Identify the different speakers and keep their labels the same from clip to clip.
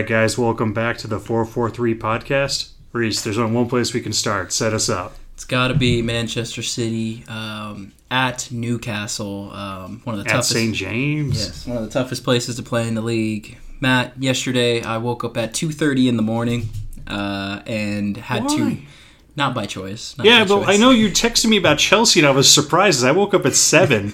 Speaker 1: right, guys, welcome back to the 443 podcast. Reese, there's only one place we can start. Set us up.
Speaker 2: It's got to be Manchester City um, at Newcastle, um, one of the
Speaker 1: At
Speaker 2: toughest.
Speaker 1: St. James.
Speaker 2: Yes, one of the toughest places to play in the league. Matt, yesterday I woke up at 2:30 in the morning uh, and had to,
Speaker 1: Why?
Speaker 2: Not by choice. not
Speaker 1: Yeah,
Speaker 2: by
Speaker 1: but I know you texted me about Chelsea, and I was surprised. 'cause I woke up at seven,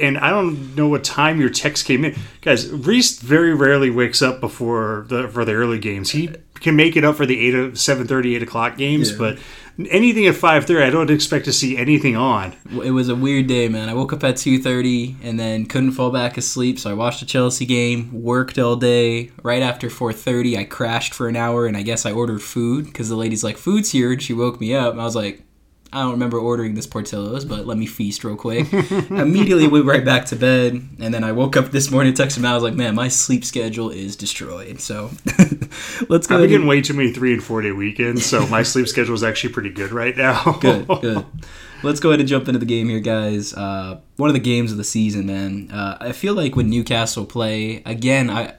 Speaker 1: and I don't know what time your text came in. Guys, Reese very rarely wakes up before the for the early games. He can make it up for the eight seven thirty, eight o'clock games,
Speaker 2: Yeah.
Speaker 1: but anything at five thirty, I don't expect to see anything on.
Speaker 2: It was a weird day, man. I woke up at 2:30 and then couldn't fall back asleep, so I watched the Chelsea game, worked all day. Right after 4:30, I crashed for an hour and I guess I ordered food because the lady's like, "Food's here." And she woke me up. I was like, "I don't remember ordering this Portillo's, but let me feast real quick." Immediately went right back to bed, and then I woke up this morning, texted him. I was like, "Man, my sleep schedule is destroyed." So let's go.
Speaker 1: I've been
Speaker 2: ahead and-
Speaker 1: getting way too many three and four day weekends, so my sleep schedule is actually pretty good right now.
Speaker 2: good, good. Let's go ahead and jump into the game here, guys. Uh, one of the games of the season, man. Uh, I feel like when Newcastle play again, I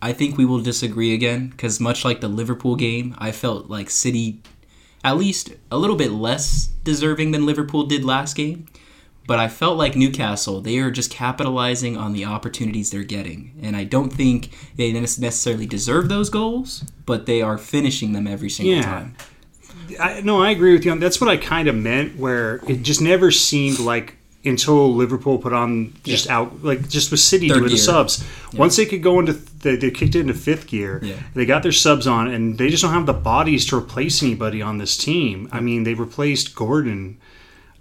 Speaker 2: I think we will disagree again because much like the Liverpool game, I felt like City, at least a little bit less deserving than Liverpool did last game. But I felt like Newcastle, they are just capitalizing on the opportunities they're getting. And I don't think they necessarily deserve those goals, but they are finishing them every single
Speaker 1: Yeah.
Speaker 2: time.
Speaker 1: I, no, I agree with you. That's what I kind of meant. Where it just never seemed like until Liverpool put on just out like just with City
Speaker 2: Third
Speaker 1: doing the subs. Once they could go into they, they kicked it into fifth gear.
Speaker 2: Yeah.
Speaker 1: They got their subs on, and they just don't have the bodies to replace anybody on this team. I mean, they replaced Gordon.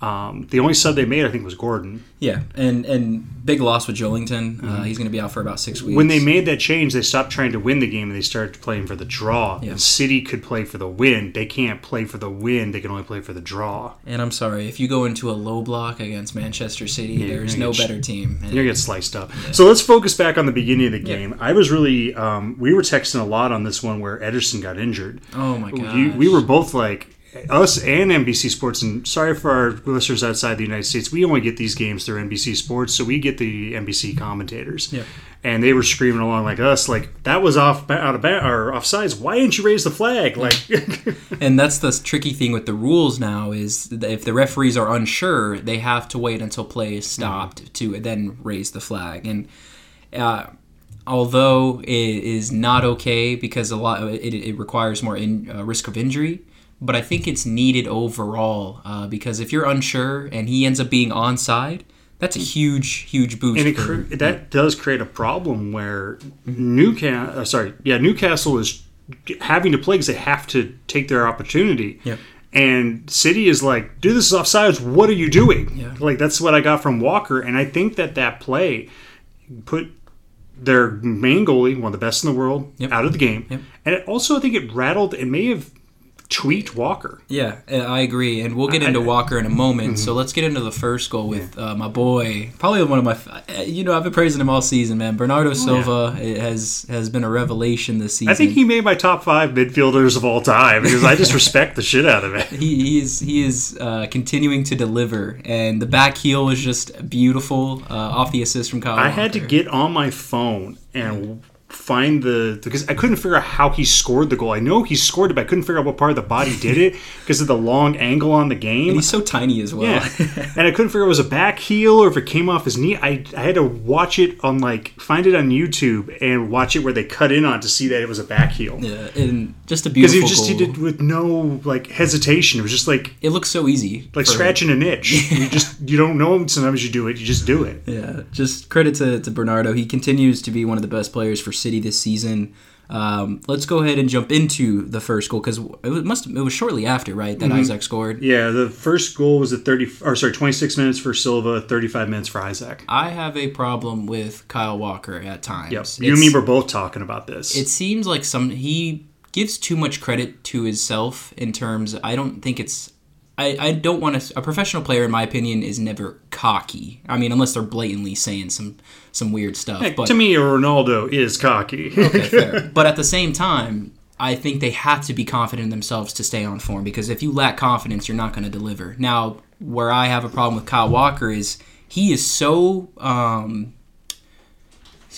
Speaker 1: Um, the only sub they made, I think, was Gordon.
Speaker 2: Yeah, and and big loss with Joelinton. Uh, he's going to be out for about six weeks.
Speaker 1: Mm-hmm. When they made that change, they stopped trying to win the game and they started playing for the draw.
Speaker 2: Yeah.
Speaker 1: And City could play for the win. They can't play for the win. They can only play for the draw.
Speaker 2: and I'm sorry if you go into a low block against Manchester City,
Speaker 1: you're
Speaker 2: there's no better team. And-
Speaker 1: You're gonna get sliced up. So let's focus back on the beginning of the game. I was really, um, we were texting a lot on this one where Ederson got injured.
Speaker 2: oh my god,
Speaker 1: we were both like, us and NBC Sports, and sorry for our listeners outside the United States, we only get these games through NBC Sports, so we get the NBC commentators.
Speaker 2: Yeah.
Speaker 1: And they were screaming along like us, like that was off out of ba- or offsides. Why didn't you raise the flag? Like,
Speaker 2: And that's the tricky thing with the rules now is if the referees are unsure, they have to wait until play is stopped to then raise the flag. And uh, although it is not okay because a lot it, it requires more in, uh, risk of injury, but I think it's needed overall uh, because if you're unsure and he ends up being onside, that's a huge, huge boost.
Speaker 1: and
Speaker 2: for-
Speaker 1: cre- that does create a problem where Newcastle, uh, sorry, yeah, Newcastle is having to play because they have to take their opportunity.
Speaker 2: Yep.
Speaker 1: And City is like, dude, this is offsides. What are you doing?
Speaker 2: Yeah.
Speaker 1: Like that's what I got from Walker, and I think that that play put their main goalie, one of the best in the world,
Speaker 2: Yep.
Speaker 1: out of the game.
Speaker 2: Yep.
Speaker 1: And it also, I think it rattled. It may have tweaked Walker.
Speaker 2: Yeah, I agree, and we'll get into Walker in a moment. So let's get into the first goal with uh, my boy, probably one of my. uh, You know, I've been praising him all season, man. Bernardo Silva has has been a revelation this season.
Speaker 1: I think he made my top five midfielders of all time because I just respect the shit out of it.
Speaker 2: he, he is he is uh, continuing to deliver, and the back heel was just beautiful uh, off the assist from Kyle.
Speaker 1: I had to get on my phone and find the because I couldn't figure out how he scored the goal. I know he scored it, but I couldn't figure out what part of the body did it because of the long angle on the game.
Speaker 2: He's so tiny as well.
Speaker 1: Yeah, and I couldn't figure out it was a back heel or if it came off his knee. I, I had to watch it on like find it on YouTube and watch it where they cut in on to see that it was a back heel
Speaker 2: yeah, and just a beautiful because
Speaker 1: he just
Speaker 2: goal.
Speaker 1: did it with no like hesitation. It was just like
Speaker 2: it looks so easy,
Speaker 1: like scratching an itch. You just you don't know. Sometimes you do it. You just do it.
Speaker 2: Yeah, just credit to, to Bernardo. He continues to be one of the best players for City this season. Um, let's go ahead and jump into the first goal because it was, must it was shortly after right that Isak scored.
Speaker 1: Yeah, the first goal was at 30 or sorry, 26 minutes for Silva, 35 minutes for Isak.
Speaker 2: I have a problem with Kyle Walker at times.
Speaker 1: Yep. You and me were both talking about this.
Speaker 2: It seems like some he gives too much credit to himself in terms. I don't think it's. I, I don't want to. A professional player, in my opinion, is never cocky. I mean, unless they're blatantly saying some some weird stuff.
Speaker 1: Heck,
Speaker 2: but
Speaker 1: to me, Ronaldo is cocky.
Speaker 2: Okay, fair. But at the same time, I think they have to be confident in themselves to stay on form because if you lack confidence, you're not going to deliver. Now, where I have a problem with Kyle Walker is he is so um,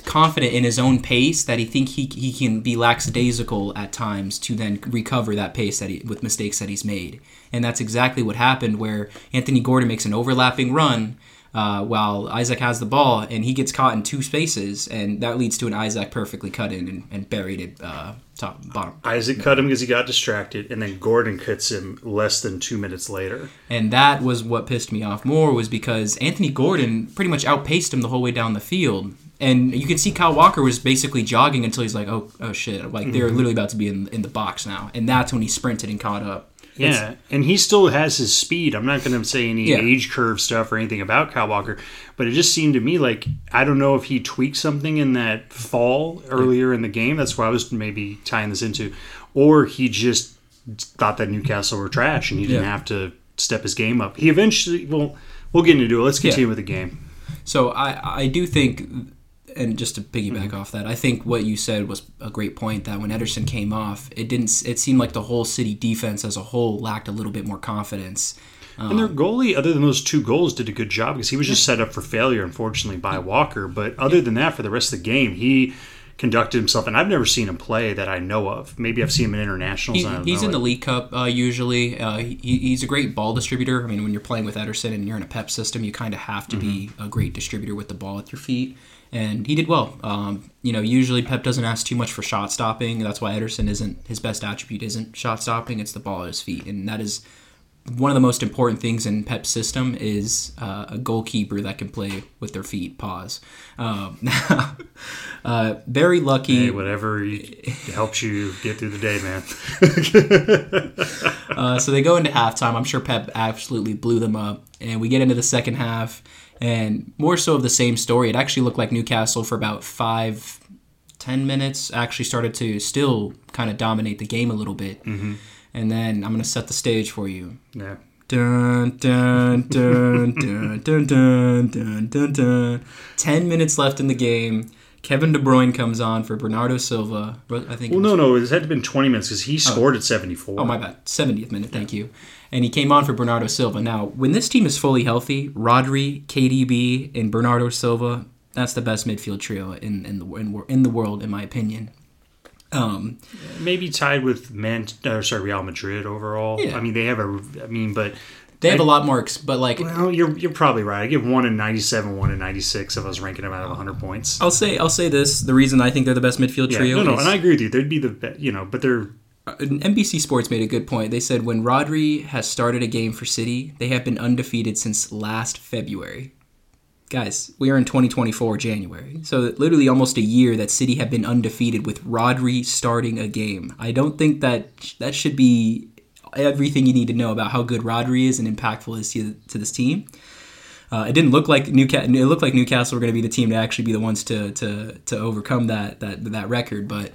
Speaker 2: confident in his own pace that he think he, he can be lackadaisical at times to then recover that pace that he, with mistakes that he's made. And that's exactly what happened where Anthony Gordon makes an overlapping run uh, while Isak has the ball and he gets caught in two spaces and that leads to an Isak perfectly cut in and, and buried it uh, top bottom.
Speaker 1: Isak cut him because he got distracted, and then Gordon cuts him less than two minutes later.
Speaker 2: And that was what pissed me off more was because Anthony Gordon pretty much outpaced him the whole way down the field. And you can see Kyle Walker was basically jogging until he's like, oh, oh shit. Like they're mm-hmm. literally about to be in, in the box now. And that's when he sprinted and caught up.
Speaker 1: Yeah, and he still has his speed. I'm not going to say any
Speaker 2: Yeah.
Speaker 1: age curve stuff or anything about Kyle Walker, but it just seemed to me like I don't know if he tweaked something in that fall earlier in the game. That's why I was maybe tying this into, or he just thought that Newcastle were trash and he didn't
Speaker 2: Yeah.
Speaker 1: have to step his game up. He eventually, well, we'll get into it. Let's continue with the game.
Speaker 2: So I, I do think, and just to piggyback off that, I think what you said was a great point. That when Ederson came off, it didn't. It seemed like the whole City defense as a whole lacked a little bit more confidence.
Speaker 1: And their goalie, other than those two goals, did a good job because he was just set up for failure, unfortunately, by Walker. But other than that, for the rest of the game, he conducted himself, and I've never seen him play that I know of. Maybe I've seen him in internationals.
Speaker 2: He,
Speaker 1: I don't
Speaker 2: he's
Speaker 1: know
Speaker 2: in the. League Cup uh, usually. Uh, he, he's a great ball distributor. I mean, when you're playing with Ederson and you're in a Pep system, you kind of have to be a great distributor with the ball at your feet. And he did well. Um, you know, usually Pep doesn't ask too much for shot stopping. That's why Ederson isn't his best attribute isn't shot stopping. It's the ball at his feet, and that is one of the most important things in Pep's system is uh, a goalkeeper that can play with their feet. Pause. Um, uh, very lucky.
Speaker 1: Hey, whatever helps you get through the day, man.
Speaker 2: Uh, so they go into halftime. I'm sure Pep absolutely blew them up, and we get into the second half, and more so of the same story. It actually looked like Newcastle for about five, ten minutes actually started to still kind of dominate the game a little bit, mm-hmm. and then I'm gonna set the stage for you.
Speaker 1: Yeah.
Speaker 2: Dun dun dun dun dun dun dun dun dun. Ten minutes left in the game. Kevin De Bruyne comes on for Bernardo Silva. I think.
Speaker 1: Well, no, no, it had to been 20 minutes because he scored at 74.
Speaker 2: Oh, my bad. 70th minute, thank you. And he came on for Bernardo Silva. Now, when this team is fully healthy, Rodri, KDB, and Bernardo Silva, that's the best midfield trio in, in, the, in, in the world, in my opinion. Um,
Speaker 1: Maybe tied with Man, or sorry, Real Madrid overall.
Speaker 2: Yeah.
Speaker 1: I mean, they have a, I mean, but
Speaker 2: they have a lot more, ex- but like,
Speaker 1: well, you're you're probably right. I give one in 97, one in 96 if I was ranking them out of 100 points.
Speaker 2: I'll say I'll say this: the reason I think they're the best midfield
Speaker 1: Yeah,
Speaker 2: trio
Speaker 1: no, no,
Speaker 2: is
Speaker 1: and I agree with you. They'd be the, be- you know, but they're
Speaker 2: NBC Sports made a good point. They said when Rodri has started a game for City, they have been undefeated since last February. Guys, we are in 2024 January. So literally almost a year that City have been undefeated with Rodri starting a game. I don't think that that should be everything you need to know about how good Rodri is and impactful is to, to this team. Uh, it didn't look like Newcastle. It looked like Newcastle were going to be the team to actually be the ones to to, to overcome that that that record. But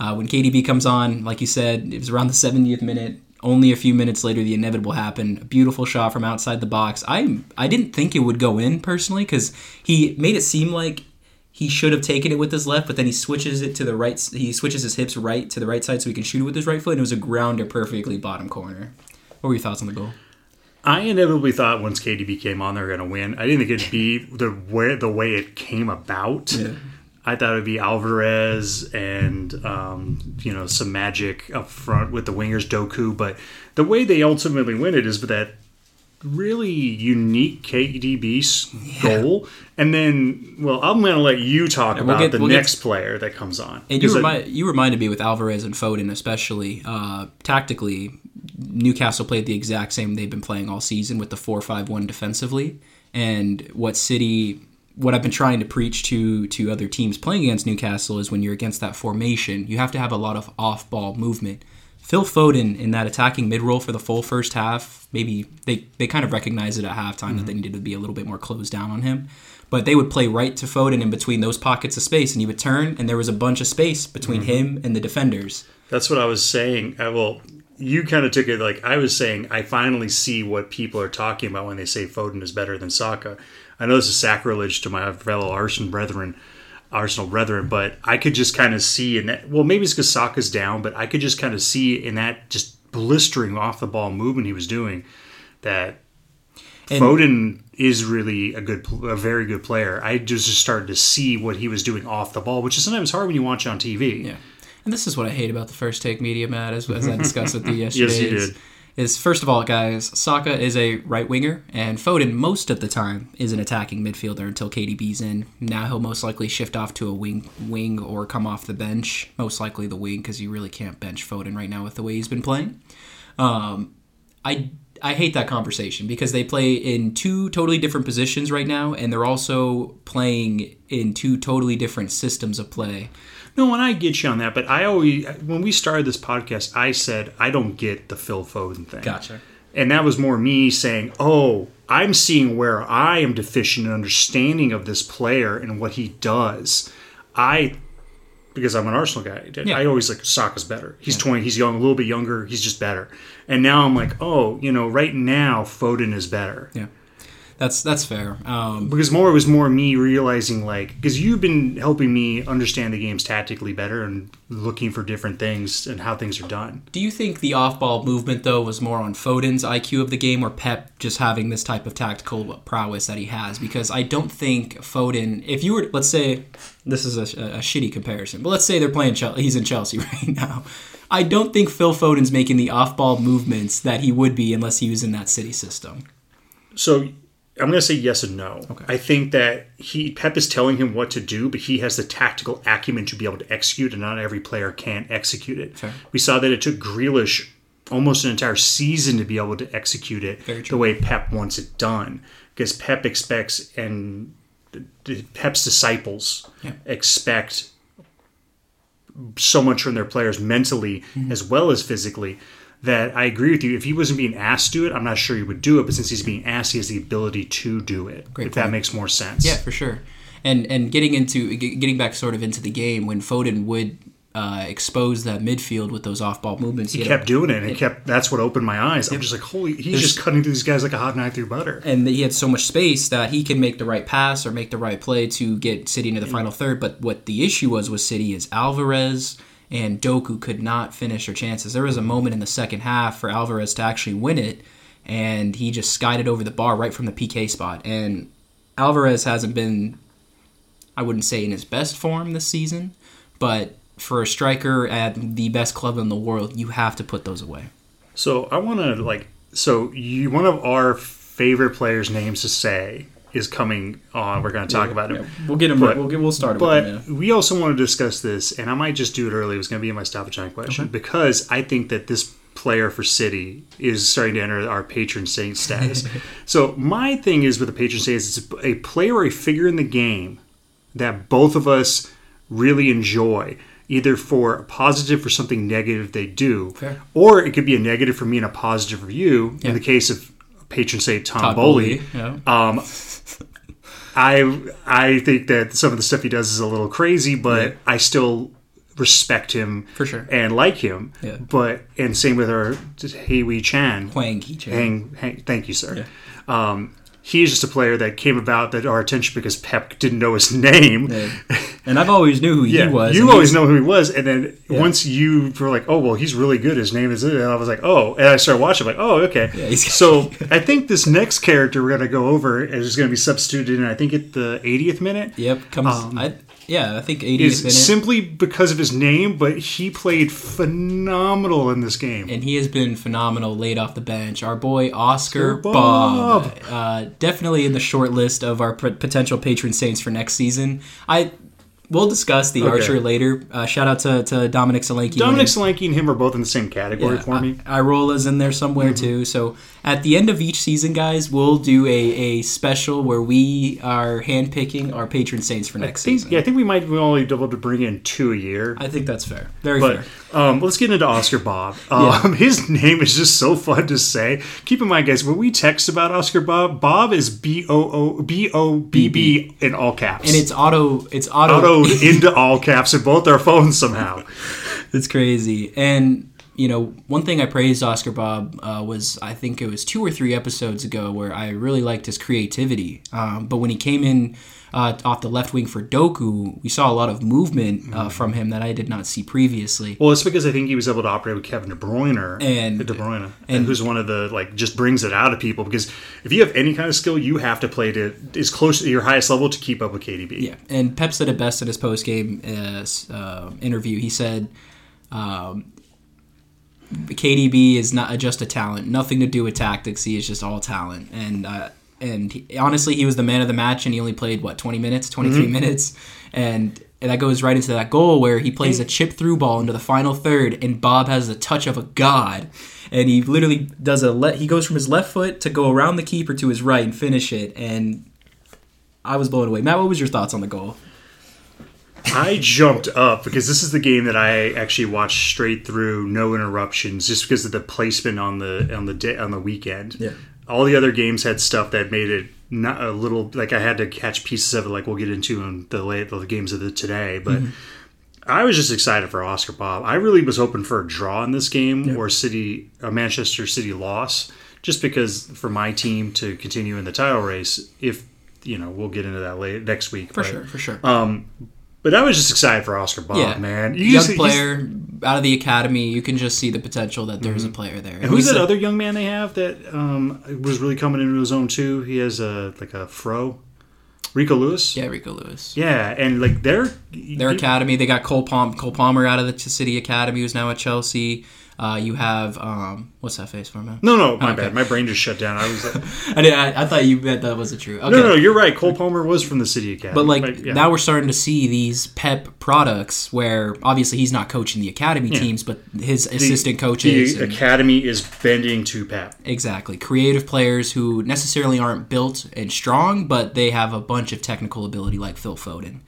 Speaker 2: uh, when KDB comes on, like you said, it was around the 70th minute. Only a few minutes later, the inevitable happened. A beautiful shot from outside the box. I I didn't think it would go in personally because he made it seem like he should have taken it with his left, but then he switches it to the right. He switches his hips right to the right side so he can shoot it with his right foot, and it was a grounder perfectly bottom corner. What were your thoughts on the goal?
Speaker 1: I inevitably thought once KDB came on, they were going to win. I didn't think it'd be the way the way it came about.
Speaker 2: Yeah.
Speaker 1: I thought it'd be Alvarez and um, you know some magic up front with the wingers Doku, but the way they ultimately win it is with that really unique KDB goal, and then well, I'm going to let you talk
Speaker 2: we'll
Speaker 1: about
Speaker 2: get-
Speaker 1: the
Speaker 2: we'll get-
Speaker 1: next player that comes on.
Speaker 2: And you,
Speaker 1: I-
Speaker 2: you reminded me with Alvarez and Foden, especially uh, tactically. Newcastle played the exact same they've been playing all season with the four-five-one defensively, and what City, what I've been trying to preach to to other teams playing against Newcastle is when you're against that formation, you have to have a lot of off-ball movement. Phil Foden in that attacking mid roll for the full first half, maybe they, they kind of recognized it at halftime that mm-hmm. they needed to be a little bit more closed down on him. But they would play right to Foden in between those pockets of space, and he would turn, and there was a bunch of space between mm-hmm. him and the defenders.
Speaker 1: That's what I was saying. I well, you kind of took it like I was saying. I finally see what people are talking about when they say Foden is better than Saka. I know this is sacrilege to my fellow Arsenal brethren, Arsenal brethren, but I could just kind of see in that. Well, maybe it's because Saka's down, but I could just kind of see in that just blistering off the ball movement he was doing that Foden is really a good, a very good player. I just just started to see what he was doing off the ball, which is sometimes hard when you watch it on TV.
Speaker 2: Yeah. And this is what I hate about the first take media, Matt, as, as I discussed with you yesterday.
Speaker 1: Yes, you did.
Speaker 2: Is first of all, guys, Saka is a right winger, and Foden most of the time is an attacking midfielder until KDB's in. Now he'll most likely shift off to a wing, wing or come off the bench. Most likely the wing because you really can't bench Foden right now with the way he's been playing. Um, I I hate that conversation because they play in two totally different positions right now, and they're also playing in two totally different systems of play.
Speaker 1: No, and I get you on that, but I always, when we started this podcast, I said I don't get the Phil Foden thing.
Speaker 2: Gotcha.
Speaker 1: And that was more me saying, oh, I'm seeing where I am deficient in understanding of this player and what he does. I, because I'm an Arsenal guy,
Speaker 2: Yeah.
Speaker 1: I always like Saka's better. He's 20, he's young, a little bit younger, he's just better. And now I'm like, oh, you know, right now Foden is better.
Speaker 2: Yeah, that's that's fair. Um,
Speaker 1: Because more it was more me realizing like because you've been helping me understand the games tactically better and looking for different things and how things are done.
Speaker 2: do you think the off-ball movement though was more on Foden's IQ of the game, or Pep just having this type of tactical prowess that he has? Because I don't think Foden. If you were, let's say, this is a, a shitty comparison, but let's say they're playing Chelsea. He's in Chelsea right now. I don't think Phil Foden's making the off-ball movements that he would be unless he was in that City system.
Speaker 1: So I'm going to say yes and no.
Speaker 2: Okay.
Speaker 1: I think that he Pep is telling him what to do, but he has the tactical acumen to be able to execute, and not every player can execute it.
Speaker 2: Fair.
Speaker 1: We saw that it took Grealish almost an entire season to be able to execute it the way Pep wants it done, because Pep expects and Pep's disciples
Speaker 2: Yeah.
Speaker 1: expect so much from their players mentally
Speaker 2: Mm-hmm.
Speaker 1: as well as physically that I agree with you. If he wasn't being asked to do it, I'm not sure he would do it. But since he's being asked, he has the ability to do it.
Speaker 2: Great
Speaker 1: if that makes more sense.
Speaker 2: Yeah, for sure. And and getting into getting back sort of into the game when Foden would uh, expose that midfield with those off-ball movements,
Speaker 1: He
Speaker 2: a-
Speaker 1: kept doing it, and it kept. That's what opened my eyes. I'm just like, holy! He's just cutting through these guys like a hot knife through butter.
Speaker 2: and he had so much space that he can make the right pass or make the right play to get City into the final third. But what the issue was with City is Alvarez and Doku could not finish her chances. There was a moment in the second half for Alvarez to actually win it, and he just skied it over the bar right from the PK spot. And Alvarez hasn't been, I wouldn't say in his best form this season, but for a striker at the best club in the world, you have to put those away.
Speaker 1: So I want to like. So you, one of our favorite players' names to say is coming on. We're going to talk about him.
Speaker 2: We'll get him.
Speaker 1: But-
Speaker 2: we'll get. We'll start
Speaker 1: But
Speaker 2: him.
Speaker 1: we also want to discuss this, and I might just do it early. It was going to be in my stoppage time question because I think that this player for City is starting to enter our patron saint status. so my thing is with the patron saint is it's a player or a figure in the game that both of us really enjoy. Either for a positive or something negative they do,
Speaker 2: Fair.
Speaker 1: or it could be a negative for me and a positive for you.
Speaker 2: Yeah.
Speaker 1: In the case of patron saint Tom, Bowley,
Speaker 2: Bowley, yeah.
Speaker 1: um, I I think that some of the stuff he does is a little crazy, but I still respect him
Speaker 2: For sure.
Speaker 1: and like him.
Speaker 2: Yeah.
Speaker 1: But and same with our Hei Wei Chan.
Speaker 2: Huang Ki-chan.
Speaker 1: Hang, hang, thank you, sir. Um, he's just a player that came about that our attention because Pep didn't know his name.
Speaker 2: Yeah. And I've always knew who
Speaker 1: Yeah,
Speaker 2: he was.
Speaker 1: you always know who he was, and then once you were like, "Oh, well, he's really good. His name is," it," and I was like, "Oh," and I started watching. I'm like, "Oh, okay." so I think this next character we're gonna go over is going to be substituted in. I think at the 80th minute
Speaker 2: Yep. Comes. Um, I, yeah, I think 80th
Speaker 1: Um, is
Speaker 2: minute.
Speaker 1: simply because of his name, but he played phenomenal in this game.
Speaker 2: and he has been phenomenal late off the bench. Our boy Oscar
Speaker 1: Oscar
Speaker 2: Bobb,
Speaker 1: Bobb.
Speaker 2: Uh, definitely in the short list of our potential patron saints for next season. I we'll discuss the
Speaker 1: Okay.
Speaker 2: Archer later. Uh, shout out to, to Dominic Solanke.
Speaker 1: Dominic Solanke and him are both in the same category
Speaker 2: Yeah,
Speaker 1: for me.
Speaker 2: I- Iraola's in there somewhere
Speaker 1: Mm-hmm.
Speaker 2: too. So at the end of each season, guys, we'll do a, a special where we are handpicking our patron saints for next
Speaker 1: think,
Speaker 2: season.
Speaker 1: yeah, I think we might be only able to bring in two a year.
Speaker 2: I think that's fair. Very
Speaker 1: But
Speaker 2: fair.
Speaker 1: um, let's get into Oscar Bobb. Um, His name is just so fun to say. Keep in mind, guys, when we text about Oscar Bobb, Bobb is B O O B O B B in all caps.
Speaker 2: And it's auto. It's auto.
Speaker 1: Autoed into all caps in both our phones somehow.
Speaker 2: It's crazy. And you know, one thing I praised Oscar Bobb uh, was I think it was two or three episodes ago where I really liked his creativity. Um, but when he came in uh, off the left wing for Doku, we saw a lot of movement uh, from him that I did not see previously.
Speaker 1: Well, it's because I think he was able to operate with Kevin De Bruyne
Speaker 2: And-
Speaker 1: De Bruyne, and,
Speaker 2: and-
Speaker 1: who's one of the like just brings it out of people. Because if you have any kind of skill, you have to play to as close to your highest level to keep up with KDB.
Speaker 2: Yeah, and Pep said it best in his post game uh, uh, interview. He said, um, "KDB is not just a talent, nothing to do with tactics. He is just all talent." And uh, and he, honestly, he was the man of the match, and he only played what twenty minutes, twenty mm-hmm. minutes, and. And that goes right into that goal where he plays a mm. chip through ball into the final third, and Bobb has the touch of a god, and he literally does a let. He goes from his left foot to go around the keeper to his right and finish it, and I was blown away. Matt, what was your thoughts on the goal?
Speaker 1: I jumped up because this is the game that I actually watched straight through, no interruptions, just because of the placement on the on the day on the weekend.
Speaker 2: Yeah.
Speaker 1: All the other games had stuff that made it not a little like I had to catch pieces of it, like we'll get into in the late the games of the today, but. Mm-hmm. I was just excited for Oscar Bobb. I really was hoping for a draw in this game or City, a Manchester City loss, just because for my team to continue in the title race. If you know, we'll get into that later next week.
Speaker 2: For
Speaker 1: but-
Speaker 2: sure, for sure.
Speaker 1: Um, but I was just excited for Oscar Bobb,
Speaker 2: yeah,
Speaker 1: man. You
Speaker 2: young
Speaker 1: he's-
Speaker 2: player out of the academy. You can just see the potential that there's a player there.
Speaker 1: And who's that other young man they have that um, was really coming into his own too? He has a like a fro, Rico Lewis.
Speaker 2: Yeah, Rico Lewis.
Speaker 1: Yeah, and like they're
Speaker 2: Their academy. They got Cole, Palm, Cole Palmer out of the City Academy, who's now at Chelsea. Uh, you have um, what's that face for, man?
Speaker 1: No, no, my
Speaker 2: Okay.
Speaker 1: bad. My brain just shut down. I was
Speaker 2: I, did, I, I thought you meant that wasn't true. Okay.
Speaker 1: no, no, you're right. Cole Palmer was from the City Academy,
Speaker 2: But like
Speaker 1: yeah.
Speaker 2: now we're starting to see these Pep products where obviously he's not coaching the academy teams, but his assistant coaches.
Speaker 1: the
Speaker 2: and-
Speaker 1: academy is bending to Pep.
Speaker 2: Exactly. Creative players who necessarily aren't built and strong, but they have a bunch of technical ability like Phil Foden.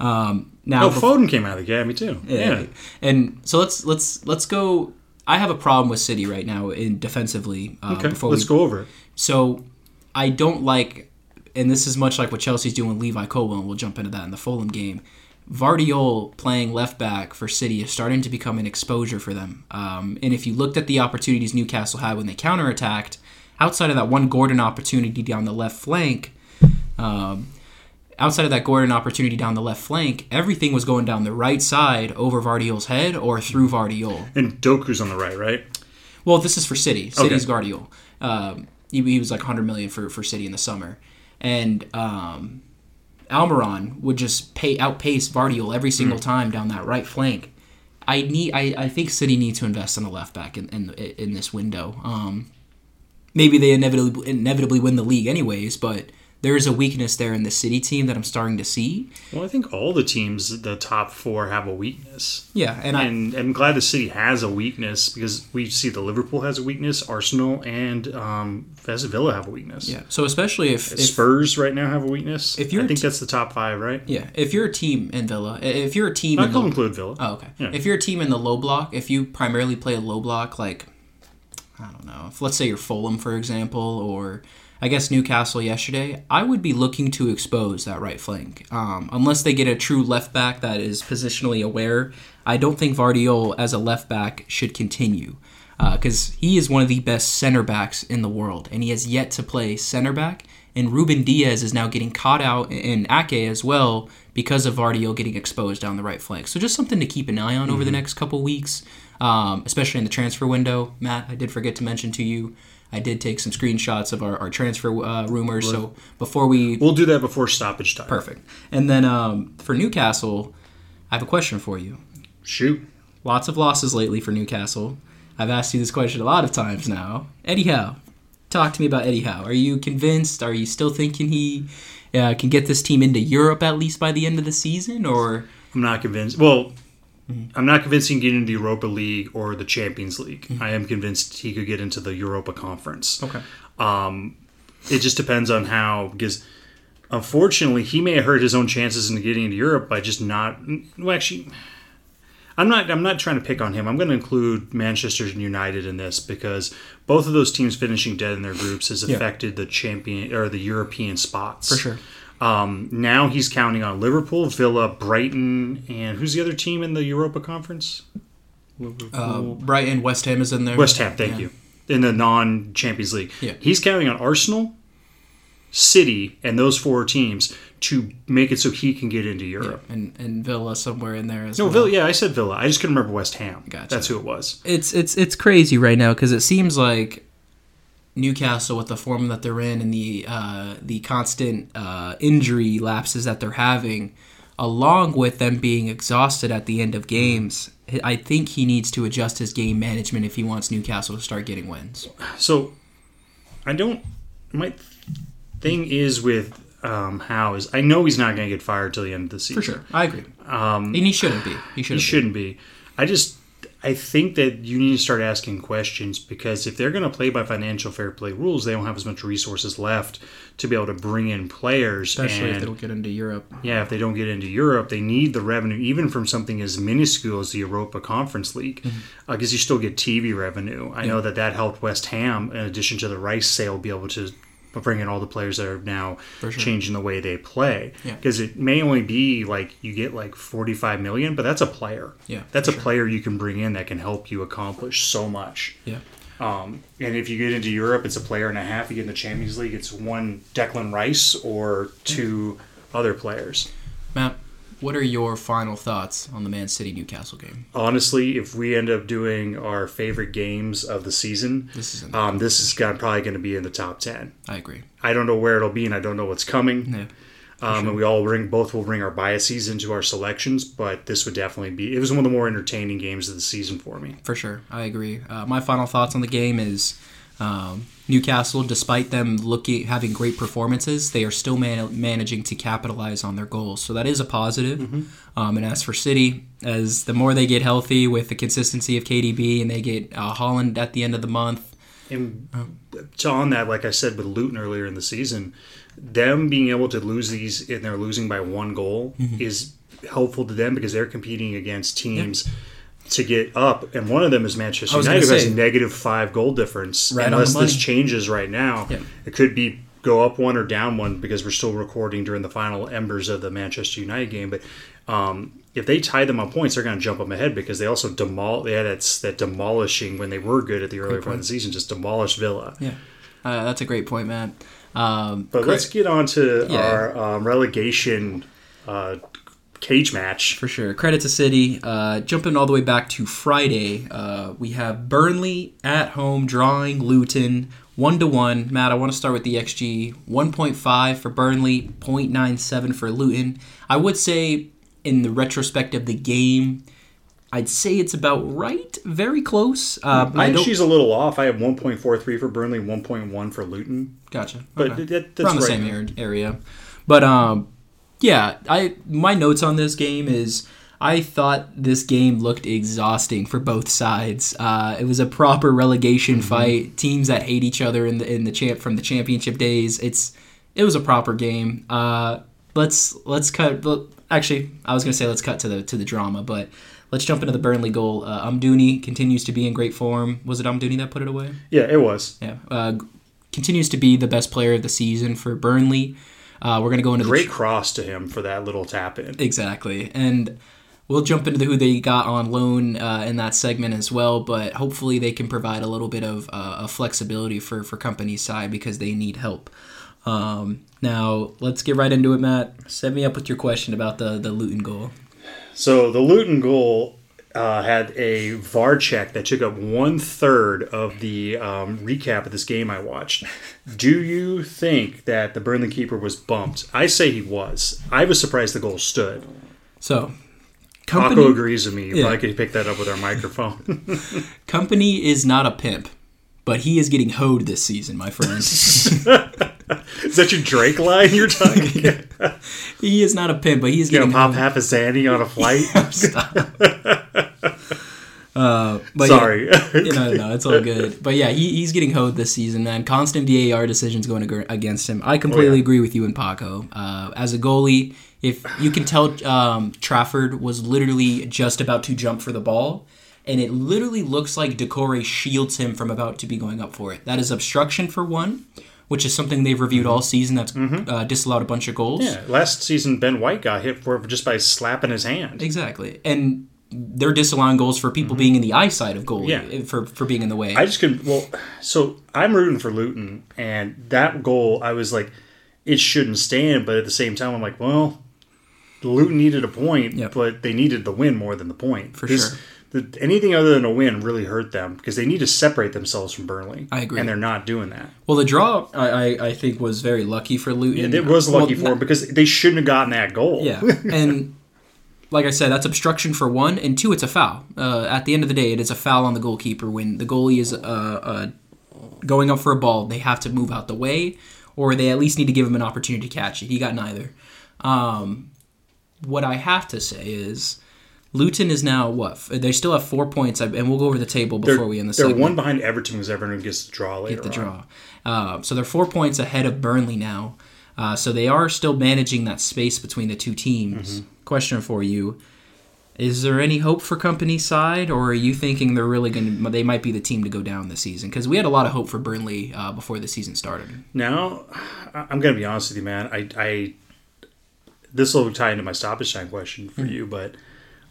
Speaker 2: Um, now,
Speaker 1: Oh, Foden came out of the academy too. Yeah,
Speaker 2: And so let's let's let's go. I have a problem with City right now in defensively. Uh,
Speaker 1: okay.
Speaker 2: before
Speaker 1: Let's
Speaker 2: we,
Speaker 1: go over it.
Speaker 2: So I don't like, and this is much like what Chelsea's doing with Levi Colwill, and we'll jump into that in the Fulham game. Gvardiol playing left back for City is starting to become an exposure for them. Um, and if you looked at the opportunities Newcastle had when they counterattacked, outside of that one Gordon opportunity down the left flank, um, outside of that Gordon opportunity down the left flank, everything was going down the right side over Gvardiol's head or through Gvardiol.
Speaker 1: And Doku's on the right, right?
Speaker 2: Well, this is for City. City's
Speaker 1: Okay.
Speaker 2: Gvardiol. Um, he, he was like 100 million for, for City in the summer, and um, Almiron would just pay outpace Gvardiol every single
Speaker 1: Hmm.
Speaker 2: time down that right flank. I need. I, I think City need to invest in a left back in, in in this window. Um, maybe they inevitably inevitably win the league anyways, but there is a weakness there in the City team that I'm starting to see.
Speaker 1: Well, I think all the teams, the top four, have a weakness.
Speaker 2: Yeah, and I,
Speaker 1: and I'm glad the city has a weakness because we see the Liverpool has a weakness, Arsenal and um, Villa have a weakness.
Speaker 2: yeah. So especially if, if
Speaker 1: Spurs right now have a weakness.
Speaker 2: If you're
Speaker 1: I think that's the top five, right?
Speaker 2: yeah, if you're a team in Villa, if you're a team
Speaker 1: I
Speaker 2: in
Speaker 1: could
Speaker 2: the,
Speaker 1: include Villa.
Speaker 2: Oh, okay.
Speaker 1: Yeah.
Speaker 2: If you're a team in the low block, if you primarily play a low block, like I don't know, if let's say you're Fulham, for example, or I guess Newcastle yesterday, I would be looking to expose that right flank. Um, unless they get a true left back that is positionally aware, I don't think Gvardiol as a left back should continue. Because he is one of the best center backs in the world, and he has yet to play center back. And Ruben Dias is now getting caught out, and Ake as well, because of Gvardiol getting exposed down the right flank. So just something to keep an eye on over the next couple weeks, um, especially in the transfer window. Matt, I did forget to mention to you, I did take some screenshots of our, our transfer uh, rumors. So before we
Speaker 1: We'll do that before stoppage time.
Speaker 2: perfect, and then um, for Newcastle, I have a question for you.
Speaker 1: Shoot.
Speaker 2: Lots of losses lately for Newcastle. I've asked you this question a lot of times now. Eddie Howe, talk to me about Eddie Howe. Are you convinced? Are you still thinking he uh, can get this team into Europe at least by the end of the season, or?
Speaker 1: I'm not convinced. Well,
Speaker 2: Mm-hmm.
Speaker 1: I'm not convinced he can get into the Europa League or the Champions League.
Speaker 2: Mm-hmm.
Speaker 1: I am convinced he could get into the Europa Conference.
Speaker 2: Okay.
Speaker 1: Um, it just depends on how because unfortunately he may have hurt his own chances in getting into Europe by just not. Well, actually, I'm not. I'm not trying to pick on him. I'm going to include Manchester United in this because both of those teams finishing dead in their groups has affected the champion or the European spots
Speaker 2: For sure.
Speaker 1: Um, now he's counting on Liverpool, Villa, Brighton, and who's the other team in the Europa Conference?
Speaker 2: Uh, Brighton, West Ham is in there.
Speaker 1: West Ham, thank
Speaker 2: Yeah.
Speaker 1: you. In the non Champions League.
Speaker 2: Yeah.
Speaker 1: He's counting on Arsenal, City, and those four teams to make it so he can get into Europe.
Speaker 2: and and Villa somewhere in there as
Speaker 1: No,
Speaker 2: well.
Speaker 1: Villa. Yeah, I said Villa. I just couldn't remember West Ham.
Speaker 2: Gotcha.
Speaker 1: That's who it was.
Speaker 2: It's it's it's crazy right now because it seems like Newcastle with the form that they're in and the uh, the constant uh, injury lapses that they're having, along with them being exhausted at the end of games. I think he needs to adjust his game management if he wants Newcastle to start getting wins.
Speaker 1: So, I don't. My thing is with um, Howe is I know he's not going to get fired till the end of the season.
Speaker 2: For sure, I agree.
Speaker 1: Um,
Speaker 2: And he shouldn't be. He shouldn't.
Speaker 1: He
Speaker 2: shouldn't
Speaker 1: be. I just I think that you need to start asking questions because if they're going to play by financial fair play rules, they don't have as much resources left to be able to bring in players.
Speaker 2: Especially if they don't get into Europe.
Speaker 1: yeah, if they don't get into Europe, they need the revenue, even from something as minuscule as the Europa Conference League, mm-hmm. uh, because you still get TV revenue. I know that that helped West Ham, in addition to the Rice sale, be able to bring in all the players that are now
Speaker 2: sure.
Speaker 1: changing the way they play.
Speaker 2: Yeah.
Speaker 1: Because it may only be like you get like 45 million, but that's a player.
Speaker 2: Yeah,
Speaker 1: That's a player you can bring in that can help you accomplish so much.
Speaker 2: Yeah.
Speaker 1: Um, and if you get into Europe, it's a player and a half. You get in the Champions League, it's one Declan Rice or two other players.
Speaker 2: Matt, what are your final thoughts on the Man City Newcastle game?
Speaker 1: honestly, if we end up doing our favorite games of the season,
Speaker 2: This is.
Speaker 1: um, this is got, probably going to be in the top ten.
Speaker 2: I agree.
Speaker 1: I don't know where it'll be, and I don't know what's coming.
Speaker 2: Yeah.
Speaker 1: Um, And we all bring both will bring our biases into our selections, but this would definitely be. It was one of the more entertaining games of the season for me.
Speaker 2: For sure, I agree. Uh, my final thoughts on the game is um, Newcastle, despite them looking having great performances, they are still man- managing to capitalize on their goals. So that is a positive. Um, and as for City, as the more they get healthy with the consistency of KDB and they get uh, Haaland at the end of the month,
Speaker 1: And to on that, like I said with Luton earlier in the season, them being able to lose these and they're losing by one goal
Speaker 2: Mm-hmm.
Speaker 1: is helpful to them because they're competing against teams to get up, and one of them is Manchester United, who has negative five goal difference.
Speaker 2: Right
Speaker 1: Unless this changes right now,
Speaker 2: Yeah.
Speaker 1: it could be go up one or down one because we're still recording during the final embers of the Manchester United game. But um, if they tie them on points, they're going to jump them ahead because they also demol they had that, that demolishing when they were good at the earlier part of the season, just demolished Villa.
Speaker 2: yeah, uh, that's a great point, Matt. Um,
Speaker 1: But let's get on to
Speaker 2: Yeah.
Speaker 1: our um, relegation uh, cage match.
Speaker 2: For sure. Credit to City. Uh, jumping all the way back to Friday, uh, we have Burnley at home drawing Luton one to one. Matt, I want to start with the XG: one point five for Burnley, 0.97 for Luton. I would say, in the retrospect of the game, I'd say it's about right, very close. Uh, I
Speaker 1: she's a little off. I have 1.43 for Burnley, 1.1 for Luton.
Speaker 2: Gotcha.
Speaker 1: But
Speaker 2: Okay.
Speaker 1: that, that's
Speaker 2: around the
Speaker 1: right.
Speaker 2: same area. But um, yeah, I my notes on this game is I thought this game looked exhausting for both sides. Uh, it was a proper relegation
Speaker 1: Mm-hmm.
Speaker 2: fight. Teams that hate each other in the in the champ from the championship days. It's it was a proper game. Uh, let's let's cut. Actually, I was gonna say let's cut to the to the drama, but. Let's jump into the Burnley goal. Uh, Amdouni continues to be in great form. Was it Amdouni that put it away?
Speaker 1: Yeah, it was.
Speaker 2: Yeah, uh, continues to be the best player of the season for Burnley. Uh, we're gonna go into
Speaker 1: Great
Speaker 2: the
Speaker 1: cross to him for that little tap in.
Speaker 2: exactly, and we'll jump into who they got on loan uh, in that segment as well. But hopefully, they can provide a little bit of uh, a flexibility for for Kompany's side because they need help. Um, now let's get right into it, Matt. Set me up with your question about the the Luton goal.
Speaker 1: So the Luton goal uh, had a VAR check that took up one third of the um, recap of this game I watched. Do you think that the Burnley keeper was bumped? I say he was. I was surprised the goal stood.
Speaker 2: So,
Speaker 1: Paco agrees with me.
Speaker 2: Yeah.
Speaker 1: probably could pick that up with our microphone.
Speaker 2: Kompany is not a pimp, but he is getting hoed this season, my friend.
Speaker 1: Is that your Drake line you're talking?
Speaker 2: he is not a pimp, but he is
Speaker 1: gonna pop
Speaker 2: hoed.
Speaker 1: half a Zanny on a flight?
Speaker 2: Uh, but
Speaker 1: Sorry.
Speaker 2: Yeah, no, no, no, it's all good. But yeah, he, he's getting hoed this season, man. Constant VAR decisions going ag- against him. I completely
Speaker 1: Oh, yeah.
Speaker 2: agree with you and Paco. Uh, as a goalie, if you can tell, um, Trafford was literally just about to jump for the ball, and it literally looks like Decore shields him from about to be going up for it. That is obstruction for one, which is something they've reviewed all season. That's uh, disallowed a bunch of goals.
Speaker 1: Mm-hmm. yeah, last season Ben White got hit for just by slapping his hand.
Speaker 2: Exactly. And they're disallowing goals for people being in the eyesight of goalie
Speaker 1: Mm-hmm. Yeah.
Speaker 2: for for being in the way.
Speaker 1: I just couldn't. Well, so I'm rooting for Luton, and that goal, I was like, it shouldn't stand. But at the same time, I'm like, well, Luton needed a point,
Speaker 2: Yep.
Speaker 1: but they needed the win more than the point.
Speaker 2: For
Speaker 1: This-
Speaker 2: sure.
Speaker 1: The, anything other than a win really hurt them because they need to separate themselves from Burnley.
Speaker 2: I agree.
Speaker 1: and they're not doing that.
Speaker 2: well, the draw I, I, I think was very lucky for Luton.
Speaker 1: It was lucky
Speaker 2: Well,
Speaker 1: for them because they shouldn't have gotten that goal.
Speaker 2: Yeah, and like I said, that's obstruction for one, and two, it's a foul. Uh, at the end of the day, it is a foul on the goalkeeper when the goalie is uh, uh, going up for a ball. They have to move out the way, or they at least need to give him an opportunity to catch it. He got neither. Um, what I have to say is. Luton is now what? They still have four points, and we'll go over the table
Speaker 1: they're,
Speaker 2: before we end the
Speaker 1: they're
Speaker 2: segment
Speaker 1: one behind Everton because Everton gets the draw later.
Speaker 2: get the draw. Uh, so they're four points ahead of Burnley now. Uh, so they are still managing that space between the two teams.
Speaker 1: Mm-hmm.
Speaker 2: Question for you: Is there any hope for Kompany side, or are you thinking they're really going to? They might be the team to go down this season because we had a lot of hope for Burnley uh, before the season started.
Speaker 1: Now, I'm going to be honest with you, man. I, I this will tie into my stoppage time question for you, but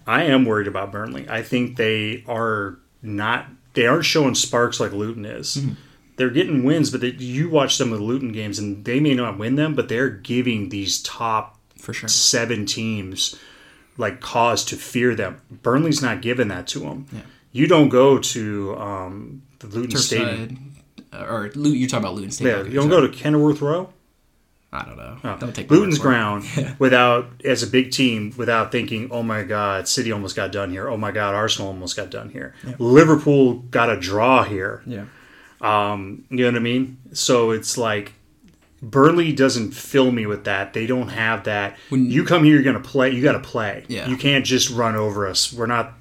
Speaker 1: I am worried about Burnley. I think they are not. They aren't showing sparks like Luton is. They're getting wins, but they, you watch some of the Luton games, and they may not win them, but they're giving these top
Speaker 2: For sure.
Speaker 1: seven teams like cause to fear them. Burnley's not giving that to them.
Speaker 2: Yeah.
Speaker 1: You don't go to um, the Luton Stadium.
Speaker 2: Side, or you're talking about Luton Stadium.
Speaker 1: Yeah, you don't go to Kenilworth Road.
Speaker 2: I don't know.
Speaker 1: Oh.
Speaker 2: Don't take
Speaker 1: Luton's
Speaker 2: word for it.
Speaker 1: ground without as a big team without thinking, oh my god, City almost got done here. Oh my god, Arsenal almost got done here. Liverpool got a draw here.
Speaker 2: Yeah.
Speaker 1: Um, you know what I mean? So it's like Burnley doesn't fill me with that. They don't have that.
Speaker 2: When-
Speaker 1: you come here, you're gonna play. You got to play.
Speaker 2: Yeah.
Speaker 1: You can't just run over us. We're not.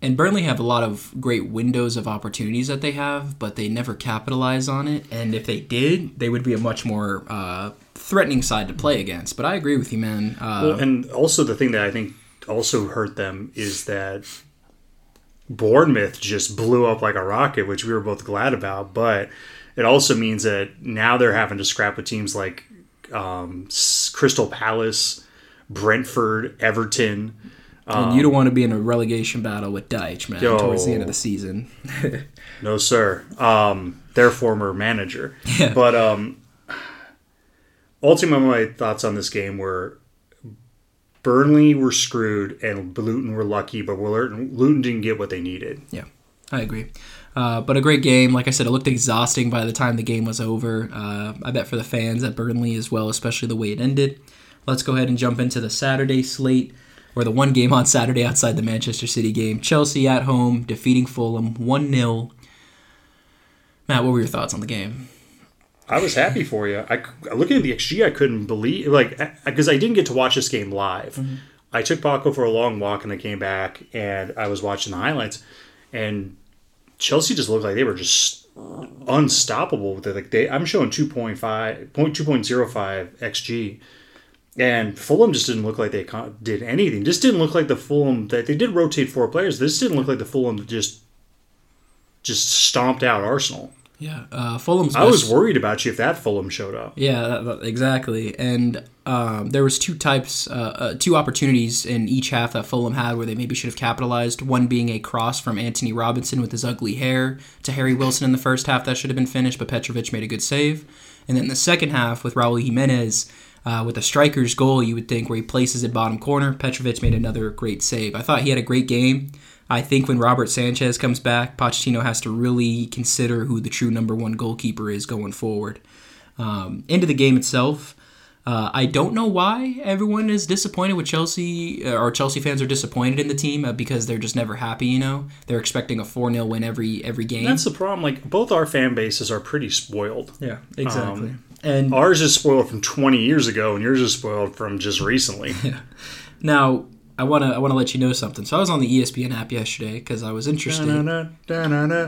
Speaker 2: And Burnley have a lot of great windows of opportunities that they have, but they never capitalize on it. And if they did, they would be a much more uh, threatening side to play against. But I agree with you, man. Uh,
Speaker 1: Well, and also the thing that I think also hurt them is that Bournemouth just blew up like a rocket, which we were both glad about. But it also means that now they're having to scrap with teams like um, Crystal Palace, Brentford, Everton.
Speaker 2: And you don't want to be in a relegation battle with Dyche, man,
Speaker 1: Yo.
Speaker 2: towards the end of the season.
Speaker 1: No, sir. Um, their former manager.
Speaker 2: Yeah.
Speaker 1: But um, ultimately, my thoughts on this game were Burnley were screwed and Luton were lucky, but Luton Luton didn't get what they needed.
Speaker 2: Yeah, I agree. Uh, but a great game. Like I said, it looked exhausting by the time the game was over. Uh, I bet for the fans at Burnley as well, especially the way it ended. Let's go ahead and jump into the Saturday slate, or the one game on Saturday outside the Manchester City game. Chelsea at home, defeating Fulham 1 0. Matt, what were your thoughts on the game?
Speaker 1: I was happy for you. I looking at the XG, I couldn't believe like because I didn't get to watch this game live. Mm-hmm. I took Paco for a long walk and I came back and I was watching the highlights, and Chelsea just looked like they were just unstoppable with it. Like they, I'm showing 2.5, 2.05 xg, and Fulham just didn't look like they did anything. Just didn't look like the Fulham that they did rotate four players. This didn't look like the Fulham that just just stomped out Arsenal.
Speaker 2: Yeah, uh, Fulham's.
Speaker 1: I was worried about you if that Fulham showed up.
Speaker 2: Yeah, that, that- exactly. And um, there was two types, uh, uh, two opportunities in each half that Fulham had where they maybe should have capitalized. One being a cross from Anthony Robinson with his ugly hair to Harry Wilson in the first half that should have been finished, but Petrovic made a good save. And then the second half with Raul Jimenez uh, with a striker's goal, you would think where he places it bottom corner. Petrovic made another great save. I thought he had a great game. I think when Robert Sanchez comes back, Pochettino has to really consider who the true number one goalkeeper is going forward. Um, into the game itself, uh, I don't know why everyone is disappointed with Chelsea, uh, or Chelsea fans are disappointed in the team uh, because they're just never happy. You know, they're expecting a four 0 win every every game.
Speaker 1: That's the problem. Like both our fan bases are pretty spoiled.
Speaker 2: yeah, exactly. And
Speaker 1: Ours is spoiled from 20 years ago, and yours is spoiled from just recently.
Speaker 2: now I want to I want to let you know something. So I was on the ESPN app yesterday because I was interested.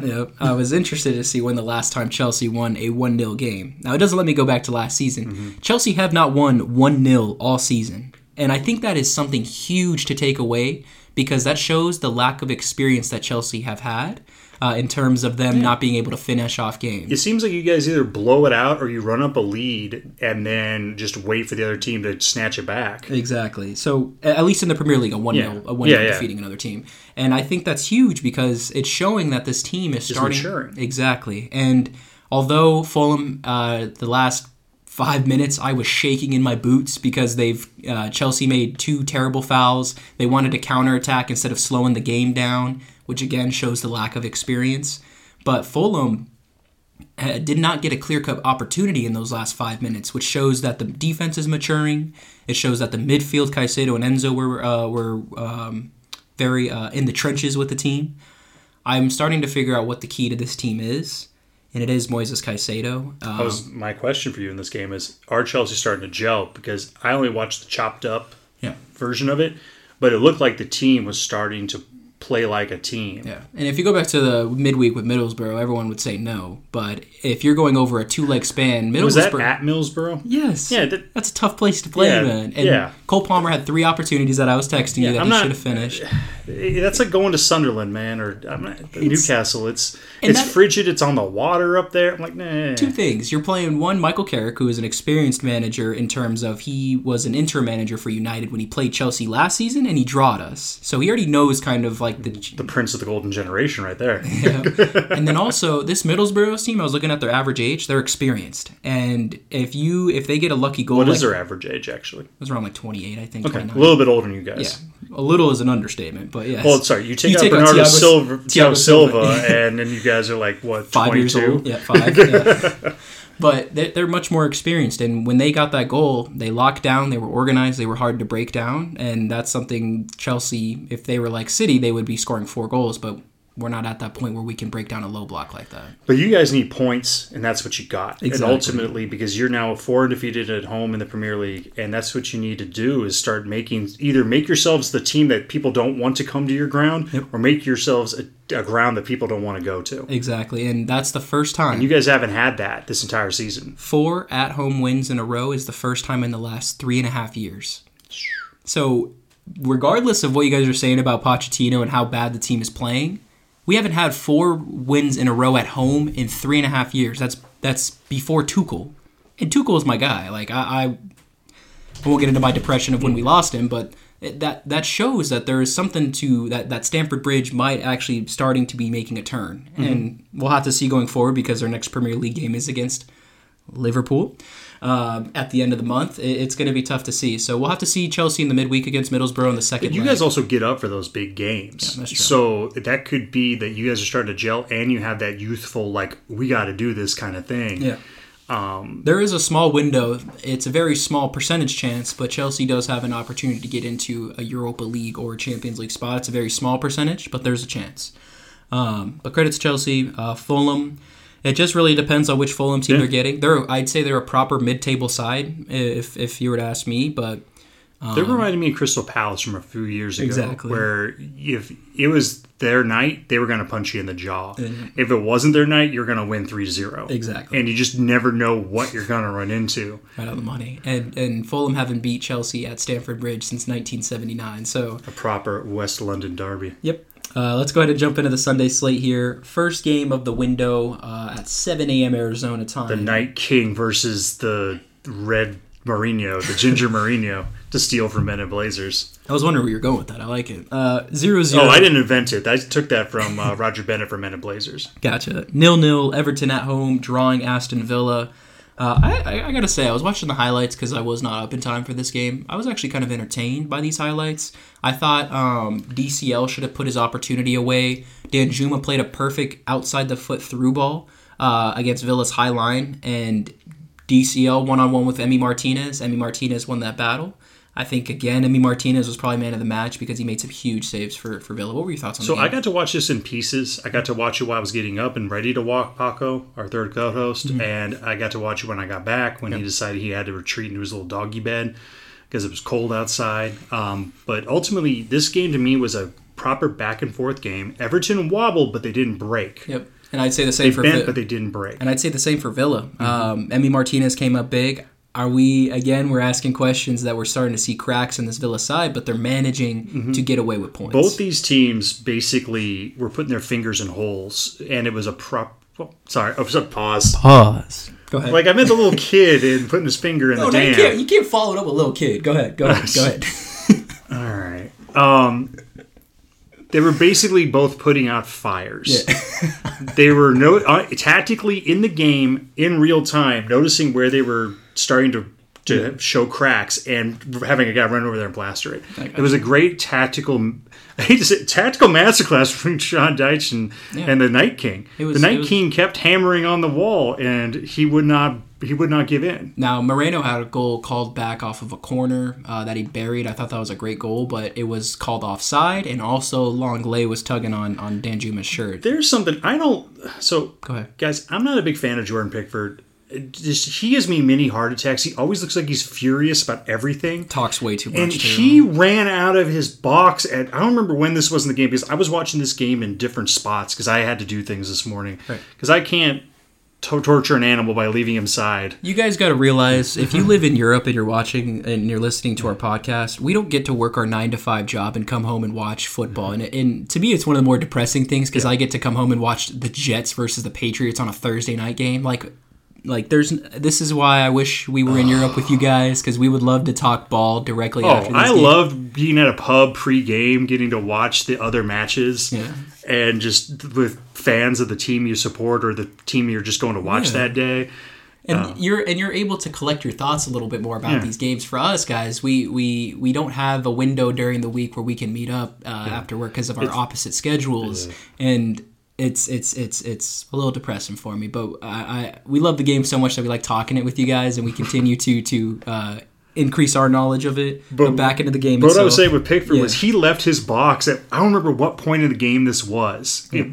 Speaker 2: Yep. I was interested to see when the last time Chelsea won a 1 0 game. Now, it doesn't let me go back to last season. Mm-hmm. Chelsea have not won 1 0 all season. And I think that is something huge to take away because that shows the lack of experience that Chelsea have had. Uh, in terms of them not being able to finish off games.
Speaker 1: It seems like you guys either blow it out or you run up a lead and then just wait for the other team to snatch it back.
Speaker 2: Exactly. So at least in the Premier League, a one
Speaker 1: Yeah.
Speaker 2: a one
Speaker 1: Yeah,
Speaker 2: 0
Speaker 1: yeah.
Speaker 2: defeating another team, and I think that's huge because it's showing that this team is starting
Speaker 1: maturing.
Speaker 2: exactly. And although Fulham, uh, the last five minutes, I was shaking in my boots because they've uh, Chelsea made two terrible fouls. They wanted to counterattack instead of slowing the game down, which again shows the lack of experience. But Fulham uh, did not get a clear cut opportunity in those last five minutes, which shows that the defense is maturing. It shows that the midfield, Caicedo and Enzo, were uh, were um, very uh, in the trenches with the team. I'm starting to figure out what the key to this team is, and it is Moises Caicedo. Um,
Speaker 1: was my question for you in this game is are Chelsea starting to gel? Because I only watched the chopped up
Speaker 2: Yeah.
Speaker 1: version of it, but it looked like the team was starting to play like a team.
Speaker 2: Yeah, and if you go back to the midweek with Middlesbrough, everyone would say no. But if you're going over a two leg span, Middlesbrough.
Speaker 1: Was that at Middlesbrough?
Speaker 2: Yes.
Speaker 1: Yeah, that-
Speaker 2: that's a tough place to play,
Speaker 1: Yeah,
Speaker 2: man. And
Speaker 1: yeah.
Speaker 2: Cole Palmer had three opportunities that I was texting you that
Speaker 1: I'm
Speaker 2: he should have finished.
Speaker 1: That's like going to Sunderland, man, or I'm not, Newcastle. It's it's
Speaker 2: that-
Speaker 1: frigid. It's on the water up there. I'm like, nah.
Speaker 2: Two things. You're playing one Michael Carrick, who is an experienced manager in terms of he was an interim manager for United when he played Chelsea last season, and he drawed us. So he already knows kind of like the.
Speaker 1: The prince of the golden generation, right there.
Speaker 2: and then also this Middlesbrough team, I was looking at their average age. They're experienced, and if you if they get a lucky goal,
Speaker 1: What
Speaker 2: like,
Speaker 1: is their average age, actually?
Speaker 2: It was around like 28, I think.
Speaker 1: Okay,
Speaker 2: 29.
Speaker 1: a little bit older than you guys.
Speaker 2: Yeah, a little is an understatement, but yes.
Speaker 1: Well, sorry, you take
Speaker 2: You
Speaker 1: out
Speaker 2: take
Speaker 1: Bernardo
Speaker 2: Thiago-
Speaker 1: Silva,
Speaker 2: Thiago
Speaker 1: Silva,
Speaker 2: Silva.
Speaker 1: and then you guys are like what,
Speaker 2: five years old. Yeah, five. yeah. But they're, much more experienced, and when they got that goal, they locked down. They were organized. They were hard to break down, and that's something Chelsea, if they were like City, they would be scoring four goals. But we're not at that point where we can break down a low block like that.
Speaker 1: But you guys need points, and that's what you got.
Speaker 2: Exactly.
Speaker 1: And ultimately, because you're now four undefeated at home in the Premier League, and that's what you need to do is start making either make yourselves the team that people don't want to come to your ground, or make yourselves a, a ground that people don't want to go to.
Speaker 2: Exactly, and that's the first time.
Speaker 1: You guys haven't had that this entire season.
Speaker 2: Four at home wins in a row is the first time in the last three and a half years. So, regardless of what you guys are saying about Pochettino and how bad the team is playing, we haven't had four wins in a row at home in three and a half years. That's that's before Tuchel, and Tuchel is my guy. Like I, I, I won't get into my depression of when we lost him, but it, that that shows that there is something to that that Stamford Bridge might actually starting to be making a turn, mm-hmm. and we'll have to see going forward because our next Premier League game is against Liverpool um, at the end of the month. It- It's going to be tough to see. So we'll have to see Chelsea in the midweek against Middlesbrough in the second.
Speaker 1: You
Speaker 2: leg.
Speaker 1: guys also get up for those big games.
Speaker 2: true.
Speaker 1: So that could be that you guys are starting to gel and you have that youthful, like, we got to do this kind of thing.
Speaker 2: Yeah. there is a small window. It's a very small percentage chance, but Chelsea does have an opportunity to get into a Europa League or Champions League spot. It's a very small percentage, but there's a chance. Um, but credits Chelsea, uh, Fulham. It just really depends on which Fulham team
Speaker 1: Yeah.
Speaker 2: they're getting. They're, I'd say they're a proper mid-table side, if if you were to ask me. But
Speaker 1: They um, reminded me of Crystal Palace from a few years ago,
Speaker 2: Exactly.
Speaker 1: where if it was their night, they were going to punch you in the jaw. If it wasn't their night, you're going to win 3 0.
Speaker 2: Exactly.
Speaker 1: And you just never know what you're going to run into.
Speaker 2: right on the money, and and Fulham haven't beat Chelsea at Stamford Bridge since 1979. So
Speaker 1: A proper West London derby.
Speaker 2: Yep. Uh, let's go ahead and jump into the Sunday slate here. First game of the window uh, at 7 a.m. Arizona time.
Speaker 1: The Night King versus the Red Mourinho, the Ginger Mourinho, to steal from Men in Blazers.
Speaker 2: I was wondering where you're going with that. I like it. Uh, 0 0.
Speaker 1: Oh, I didn't invent it. I took that from uh, Roger Bennett from Men in Blazers.
Speaker 2: Gotcha. Nil nil. Everton at home, drawing Aston Villa. Uh, I, I, I gotta say, I was watching the highlights because I was not up in time for this game. I was actually kind of entertained by these highlights. I thought um, DCL should have put his opportunity away. Danjuma played a perfect outside the foot through ball uh, against Villa's high line, and DCL one on one with Emi Martinez. Emi Martinez won that battle. I think again, Emi Martinez was probably man of the match because he made some huge saves for, for Villa. What were your thoughts on
Speaker 1: So? I got to watch this in pieces. I got to watch it while I was getting up and ready to walk Paco, our third co-host,
Speaker 2: Mm-hmm.
Speaker 1: and I got to watch it when I got back when he decided he had to retreat into his little doggy bed because it was cold outside. Um, but ultimately, this game to me was a proper back and forth game. Everton wobbled, but they didn't break.
Speaker 2: Yep. And I'd say the same
Speaker 1: They
Speaker 2: for
Speaker 1: bent, but they didn't break.
Speaker 2: And I'd say the same for Villa. Um, Emi Martinez came up big. Are we again? We're asking questions that we're starting to see cracks in this Villa side, but they're managing to get away with points.
Speaker 1: Both these teams basically were putting their fingers in holes, and it was a prop. Well, sorry, I was a pause.
Speaker 2: pause. Go ahead.
Speaker 1: Like I meant the little kid and putting his finger in
Speaker 2: oh,
Speaker 1: the
Speaker 2: no, you
Speaker 1: dam.
Speaker 2: can't. You can't follow it up with little kid. Go ahead. Go ahead. Go ahead.
Speaker 1: All right. Um, they were basically both putting out fires. they were no uh, tactically in the game in real time, noticing where they were starting to to show cracks and having a guy run over there and plaster it. It was a great tactical. I hate to say tactical masterclass between Sean Dyche and, and the Night King.
Speaker 2: was-
Speaker 1: the Night
Speaker 2: was-
Speaker 1: King kept hammering on the wall, and he would not. He would not give in.
Speaker 2: Now Moreno had a goal called back off of a corner uh, that he buried. I thought that was a great goal, but it was called offside, and also Lenglet was tugging on on Danjuma's shirt.
Speaker 1: There's something I don't. So
Speaker 2: Go ahead.
Speaker 1: guys. I'm not a big fan of Jordan Pickford. Just he gives me mini heart attacks. He always looks like he's furious about everything.
Speaker 2: Talks way too much.
Speaker 1: And
Speaker 2: too.
Speaker 1: he ran out of his box at I don't remember when this was in the game because I was watching this game in different spots because I had to do things this morning
Speaker 2: Right.
Speaker 1: because I can't to- torture an animal by leaving him side.
Speaker 2: You guys got to realize if you live in Europe and you're watching and you're listening to our podcast, we don't get to work our nine to five job and come home and watch football. And, and to me, it's one of the more depressing things because I get to come home and watch the Jets versus the Patriots on a Thursday night game. Like, like there's this is why I wish we were in Europe with you guys because we would love to talk ball directly
Speaker 1: Oh, I loved being at a pub pre-game, getting to watch the other matches,
Speaker 2: Yeah.
Speaker 1: and just with fans of the team you support or the team you're just going to watch
Speaker 2: Yeah.
Speaker 1: that day.
Speaker 2: and you're and you're able to collect your thoughts a little bit more about
Speaker 1: Yeah.
Speaker 2: these games. For us guys, we we we don't have a window during the week where we can meet up uh, after work because of our opposite schedules, and it's it's it's it's a little depressing for me. But I, I we love the game so much that we like talking it with you guys, and we continue to to. Uh, increase our knowledge of it but, back into the game
Speaker 1: But what I was saying with Pickford
Speaker 2: Yeah.
Speaker 1: was he left his box at I don't remember what point in the game this was. It,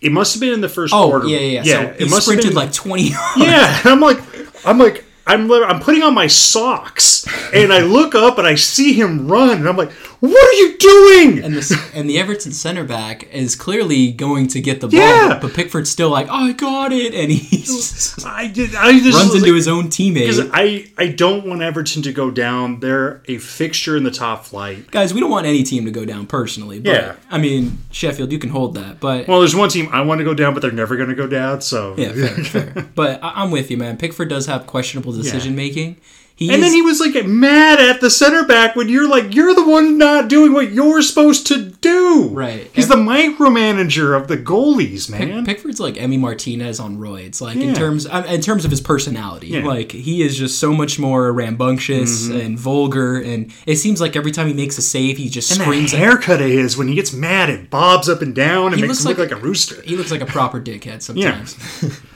Speaker 1: it must have been in the first
Speaker 2: oh
Speaker 1: quarter.
Speaker 2: yeah yeah, yeah. so
Speaker 1: it
Speaker 2: he
Speaker 1: must have
Speaker 2: sprinted
Speaker 1: been-
Speaker 2: like 20 yards
Speaker 1: Yeah, and I'm like, I'm like, I'm, I'm putting on my socks, and I look up and I see him run, and I'm like, what are you doing?
Speaker 2: and the and the Everton center back is clearly going to get the ball,
Speaker 1: Yeah.
Speaker 2: but Pickford's still like, "Oh, I got it," and he
Speaker 1: I did. I just
Speaker 2: runs into
Speaker 1: like-
Speaker 2: his own teammate.
Speaker 1: I I don't want Everton to go down. They're a fixture in the top flight.
Speaker 2: Guys, we don't want any team to go down personally. But,
Speaker 1: Yeah.
Speaker 2: I mean Sheffield, you can hold that, but
Speaker 1: Well, there's one team I want to go down, but they're never going to go down. So
Speaker 2: yeah, fair, fair. But I, I'm with you, man. Pickford does have questionable decision making. He
Speaker 1: And
Speaker 2: is,
Speaker 1: then he was like mad at the center back when you're like, you're the one not doing what you're supposed to do.
Speaker 2: Right.
Speaker 1: He's the micromanager of the goalies, man.
Speaker 2: Pickford's like Emi Martinez on roids, like in terms uh, in terms of his personality.
Speaker 1: Yeah.
Speaker 2: Like he is just so much more rambunctious
Speaker 1: Mm-hmm.
Speaker 2: and vulgar, and it seems like every time he makes a save, he just
Speaker 1: and
Speaker 2: screams.
Speaker 1: that
Speaker 2: at
Speaker 1: haircut of his when he gets mad, it bobs up and down and makes him look
Speaker 2: like-
Speaker 1: like a rooster.
Speaker 2: he looks like a proper dickhead sometimes.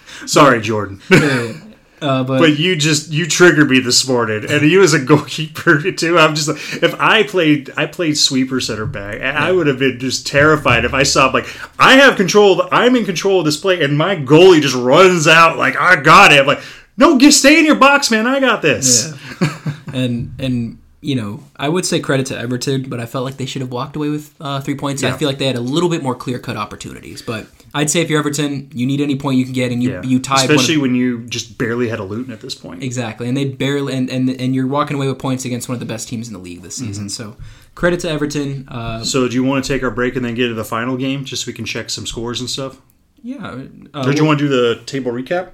Speaker 1: Sorry, Jordan.
Speaker 2: Uh, but,
Speaker 1: But you just you triggered me this morning, and you as a goalkeeper too. I'm just like, if I played, I played sweeper center back, and I would have been just terrified if I saw like I have control. I'm in control of this play, and my goalie just runs out like I got it. I'm like, no, get stay in your box, man. I got this.
Speaker 2: and and you know, I would say credit to Everton, but I felt like they should have walked away with uh, three points. I feel like they had a little bit more clear cut opportunities, but I'd say if you're Everton, you need any point you can get, and you
Speaker 1: Yeah.
Speaker 2: you one.
Speaker 1: especially when you just barely had a Luton at this point.
Speaker 2: Exactly, and they barely and, and and you're walking away with points against one of the best teams in the league this season. So credit to Everton. Uh,
Speaker 1: So, do you want to take our break and then get to the final game, just so we can check some scores and stuff?
Speaker 2: yeah. Uh,
Speaker 1: do you want to do the table recap?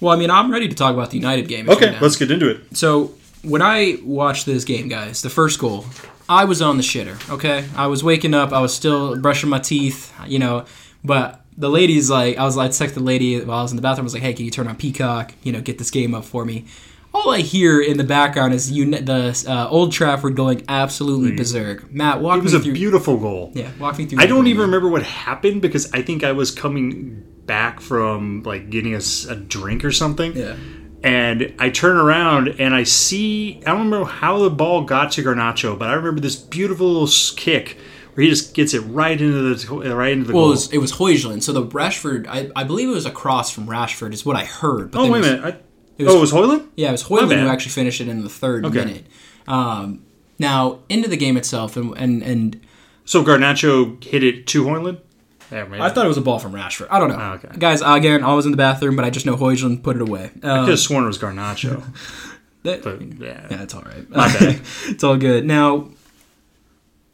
Speaker 2: well, I mean, I'm ready to talk about the United game.
Speaker 1: Okay, let's get into it.
Speaker 2: So when I watched this game, guys, the first goal, I was on the shitter. Okay, I was waking up, I was still brushing my teeth, you know, but the lady's like, I was like, text the lady while I was in the bathroom. I was like, hey, can you turn on Peacock? You know, get this game up for me. All I hear in the background is you, the uh, Old Trafford going absolutely berserk. Matt, walk
Speaker 1: It was
Speaker 2: me
Speaker 1: a
Speaker 2: through.
Speaker 1: beautiful goal.
Speaker 2: yeah, walk me through.
Speaker 1: I don't even remember what happened because I think I was coming back from like getting us a, drink or something.
Speaker 2: Yeah.
Speaker 1: And I turn around and I see I don't remember how the ball got to Garnacho, but I remember this beautiful little kick where he just gets it right into the right into the
Speaker 2: Well, it
Speaker 1: goal.
Speaker 2: was, it was. So the Rashford, I, I believe it was a cross from Rashford, is what I heard. But
Speaker 1: oh wait
Speaker 2: it
Speaker 1: a
Speaker 2: was-
Speaker 1: minute! I,
Speaker 2: was-
Speaker 1: oh, it was Hojlund.
Speaker 2: Yeah, it was
Speaker 1: Hojlund
Speaker 2: who actually finished it in the third
Speaker 1: Okay.
Speaker 2: minute. Um, now into the game itself, and and and
Speaker 1: So Garnacho hit it to Hojlund. Yeah.
Speaker 2: I thought it was a ball from Rashford. I don't know.
Speaker 1: Oh, okay.
Speaker 2: Guys, again, I was in the bathroom, but I just know Hojlund put it away.
Speaker 1: I
Speaker 2: Um,
Speaker 1: could have sworn it was Garnacho,
Speaker 2: that-
Speaker 1: but yeah,
Speaker 2: yeah, it's all right.
Speaker 1: My bad.
Speaker 2: it's all good. Now,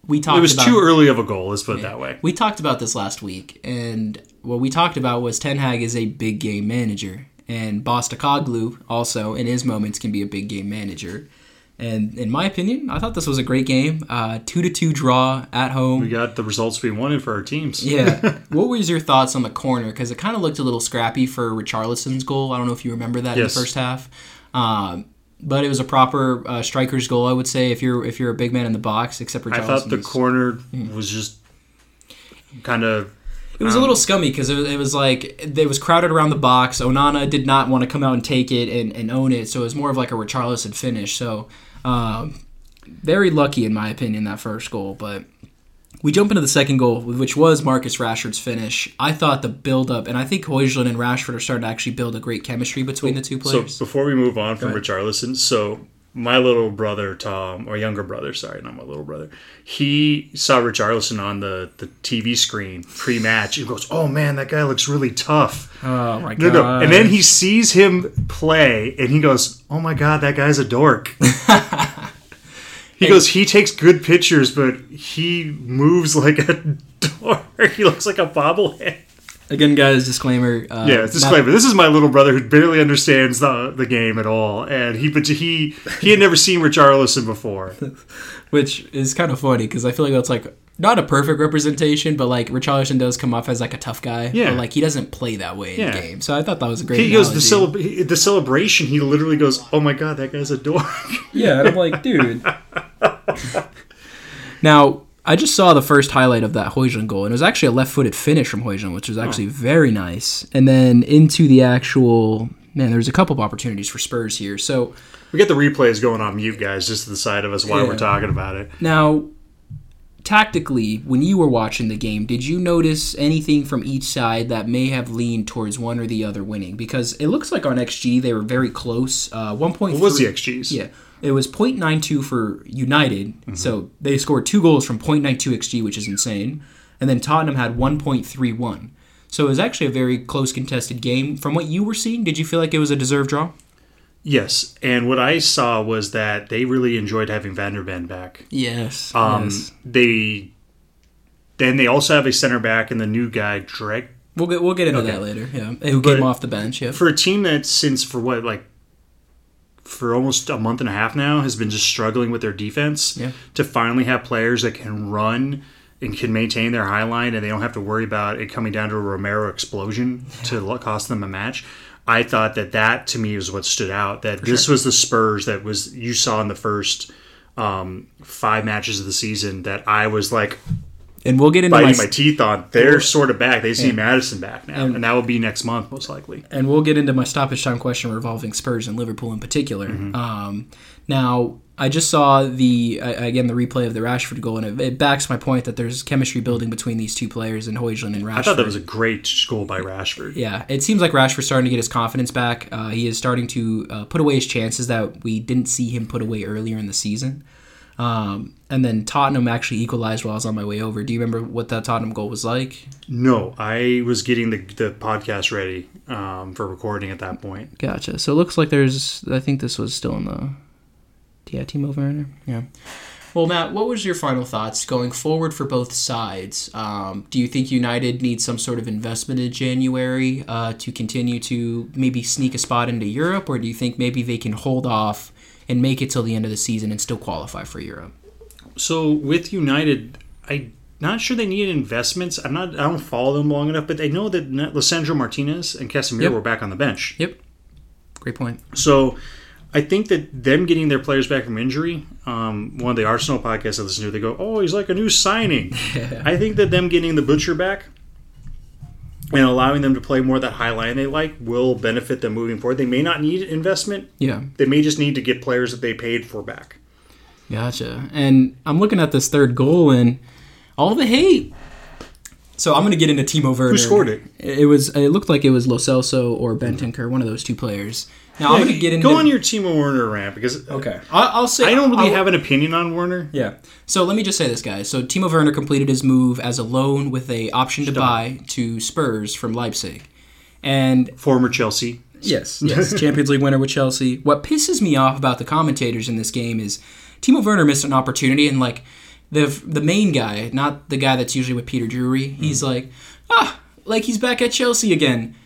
Speaker 2: we talked
Speaker 1: it was
Speaker 2: about,
Speaker 1: too early of a goal. Let's put it that way.
Speaker 2: We talked about this last week, and what we talked about was Ten Hag is a big game manager, and Postecoglou also, in his moments, can be a big game manager. And in my opinion, I thought this was a great game. Uh, two to two draw at home.
Speaker 1: We got the results we wanted for our teams.
Speaker 2: Yeah. what was your thoughts on the corner? Because it kind of looked a little scrappy for Richarlison's goal. I don't know if you remember that in the first half. Um, but it was a proper uh, striker's goal, I would say, if you're if you're a big man in the box, except Richarlison.
Speaker 1: I thought the corner was just kind of
Speaker 2: It was a
Speaker 1: Um,
Speaker 2: little scummy because it, was- it was like it was crowded around the box. Onana did not want to come out and take it and, and own it, so it was more of like a Richarlison finish. So, um, very lucky in my opinion that first goal. But we jump into the second goal, which was Marcus Rashford's finish. I thought the build up, and I think Hojlund and Rashford are starting to actually build a great chemistry between the two players.
Speaker 1: So before we move on from. Richarlison, so my little brother Tom, or younger brother, sorry, not my little brother, he saw Richarlison on the, the TV screen pre-match. He goes, "Oh man, that guy looks really tough."
Speaker 2: oh my
Speaker 1: No, no. And then he sees him play, and he goes, "Oh my god, that guy's a dork." he goes, "He takes good pictures, but he moves like a dork. he looks like a bobblehead."
Speaker 2: again, guys, disclaimer. Uh,
Speaker 1: Yeah,
Speaker 2: not-
Speaker 1: disclaimer. This is my little brother who barely understands the the game at all, and he but he he had never seen Richarlison before.
Speaker 2: which is kind of funny because I feel like that's like not a perfect representation, but like Richarlison does come off as like a tough guy.
Speaker 1: Yeah.
Speaker 2: but like he doesn't play that way in
Speaker 1: Yeah.
Speaker 2: the game. So I thought that was a great.
Speaker 1: He goes the
Speaker 2: analogy.
Speaker 1: celeb- the celebration. He literally goes, "Oh my god, that guy's a dork."
Speaker 2: Yeah, and I'm like, dude. now, I just saw the first highlight of that Hojlund goal, and it was actually a left-footed finish from Hojlund, which was actually oh. very nice. And then into the actual man, there's a couple of opportunities for Spurs here. So
Speaker 1: we get the replays going on mute, guys, just to the side of us while
Speaker 2: Yeah.
Speaker 1: we're talking about it.
Speaker 2: now, tactically, when you were watching the game, did you notice anything from each side that may have leaned towards one or the other winning? Because it looks like on XG they were very close. Uh, one point.
Speaker 1: What was the XGs?
Speaker 2: Yeah. It was 0.92 for United. So they scored two goals from 0.92 XG, which is insane. And then Tottenham had 1.31. So it was actually a very close contested game. From what you were seeing, did you feel like it was a deserved draw?
Speaker 1: Yes, and what I saw was that they really enjoyed having Van der Ven back.
Speaker 2: Yes.
Speaker 1: Um,
Speaker 2: yes.
Speaker 1: They then they also have a center back and the new guy Drake.
Speaker 2: We'll get we'll get into
Speaker 1: okay.
Speaker 2: that later. Yeah. Who
Speaker 1: But-
Speaker 2: came off the bench? Yeah.
Speaker 1: For a team that since for what like for almost a month and a half now has been just struggling with their defense
Speaker 2: Yeah.
Speaker 1: to finally have players that can run and can maintain their high line and they don't have to worry about it coming down to a Romero explosion to cost them a match. I thought that that to me was what stood out. That this was the Spurs that was you saw in the first um, five matches of the season that I was like
Speaker 2: And we'll get into my,
Speaker 1: biting my teeth on. They're sort of back. They see Maddison back now, and, that will be next month most likely.
Speaker 2: and we'll get into my stoppage time question revolving Spurs and Liverpool in particular.
Speaker 1: Mm-hmm.
Speaker 2: Um, now, I just saw the uh, again the replay of the Rashford goal, and it, it backs my point that there's chemistry building between these two players and Hojlund and Rashford.
Speaker 1: I thought that was a great goal by Rashford.
Speaker 2: yeah, it seems like Rashford's starting to get his confidence back. Uh, he is starting to uh, put away his chances that we didn't see him put away earlier in the season. Um, and then Tottenham actually equalized while I was on my way over. Do you remember what that Tottenham goal was like?
Speaker 1: No, I was getting the, the podcast ready um, for recording at that point.
Speaker 2: Gotcha. So it looks like there's. I think this was still in the. Yeah, Timo Werner. Yeah. Well, Matt, what was your final thoughts going forward for both sides? Um, do you think United needs some sort of investment in January uh, to continue to maybe sneak a spot into Europe, or do you think maybe they can hold off and make it till the end of the season and still qualify for Europe?
Speaker 1: So with United, I not sure they need investments. I'm not. I don't follow them long enough, but I know that Lisandro Martinez and Casemiro
Speaker 2: Yep.
Speaker 1: were back on the bench.
Speaker 2: Yep. Great point.
Speaker 1: So I think that them getting their players back from injury, um, one of the Arsenal podcasts I listen to, they go, "Oh, he's like a new signing." I think that them getting the butcher back and allowing them to play more of that high line they like will benefit them moving forward. They may not need investment.
Speaker 2: Yeah.
Speaker 1: They may just need to get players that they paid for back.
Speaker 2: Gotcha. And I'm looking at this third goal and all the hate. So I'm going to get into Timo Werner.
Speaker 1: Who scored it?
Speaker 2: It was. It looked like it was Lo Celso or Bentancur, one of those two players. Now I'm going to get into.
Speaker 1: Go on your Timo Werner rant because
Speaker 2: Okay, I, I'll say
Speaker 1: I don't really
Speaker 2: I'll-
Speaker 1: have an opinion on Werner.
Speaker 2: Yeah. So let me just say this, guys. So Timo Werner completed his move as a loan with a option to buy to Spurs from Leipzig, and
Speaker 1: Former Chelsea.
Speaker 2: Yes, yes, Champions League winner with Chelsea. What pisses me off about the commentators in this game is Timo Werner missed an opportunity, and like the the main guy, not the guy that's usually with Peter Drury, he's like, ah, like he's back at Chelsea again.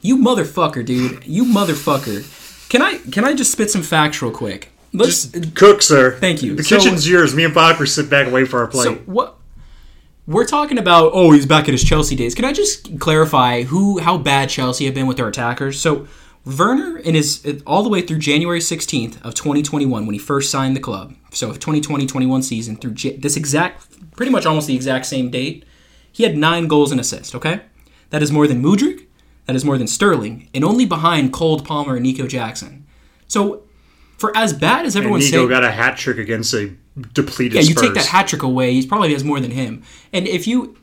Speaker 2: You motherfucker, dude. You motherfucker. Can I can I just spit some facts real quick? Let's.
Speaker 1: Cook, sir.
Speaker 2: Thank you.
Speaker 1: The
Speaker 2: So-
Speaker 1: kitchen's yours. Me and Parker sit back and wait for our plate.
Speaker 2: So what? We're talking about. Oh, he's back at his Chelsea days. Can I just clarify who, how bad Chelsea have been with their attackers? So Werner, in his all the way through January 16th of 2021, when he first signed the club, so 2020-21 season through J- this exact, pretty much almost the exact same date, he had nine goals and assists. Okay, that is more than Mudryk, that is more than Sterling, and only behind Cole Palmer and Nico Jackson. So, for as bad as
Speaker 1: and
Speaker 2: everyone's
Speaker 1: Nico
Speaker 2: saying,
Speaker 1: got a hat trick against a depleted
Speaker 2: yeah, you
Speaker 1: Spurs.
Speaker 2: take that hat trick away, he probably has more than him. And if you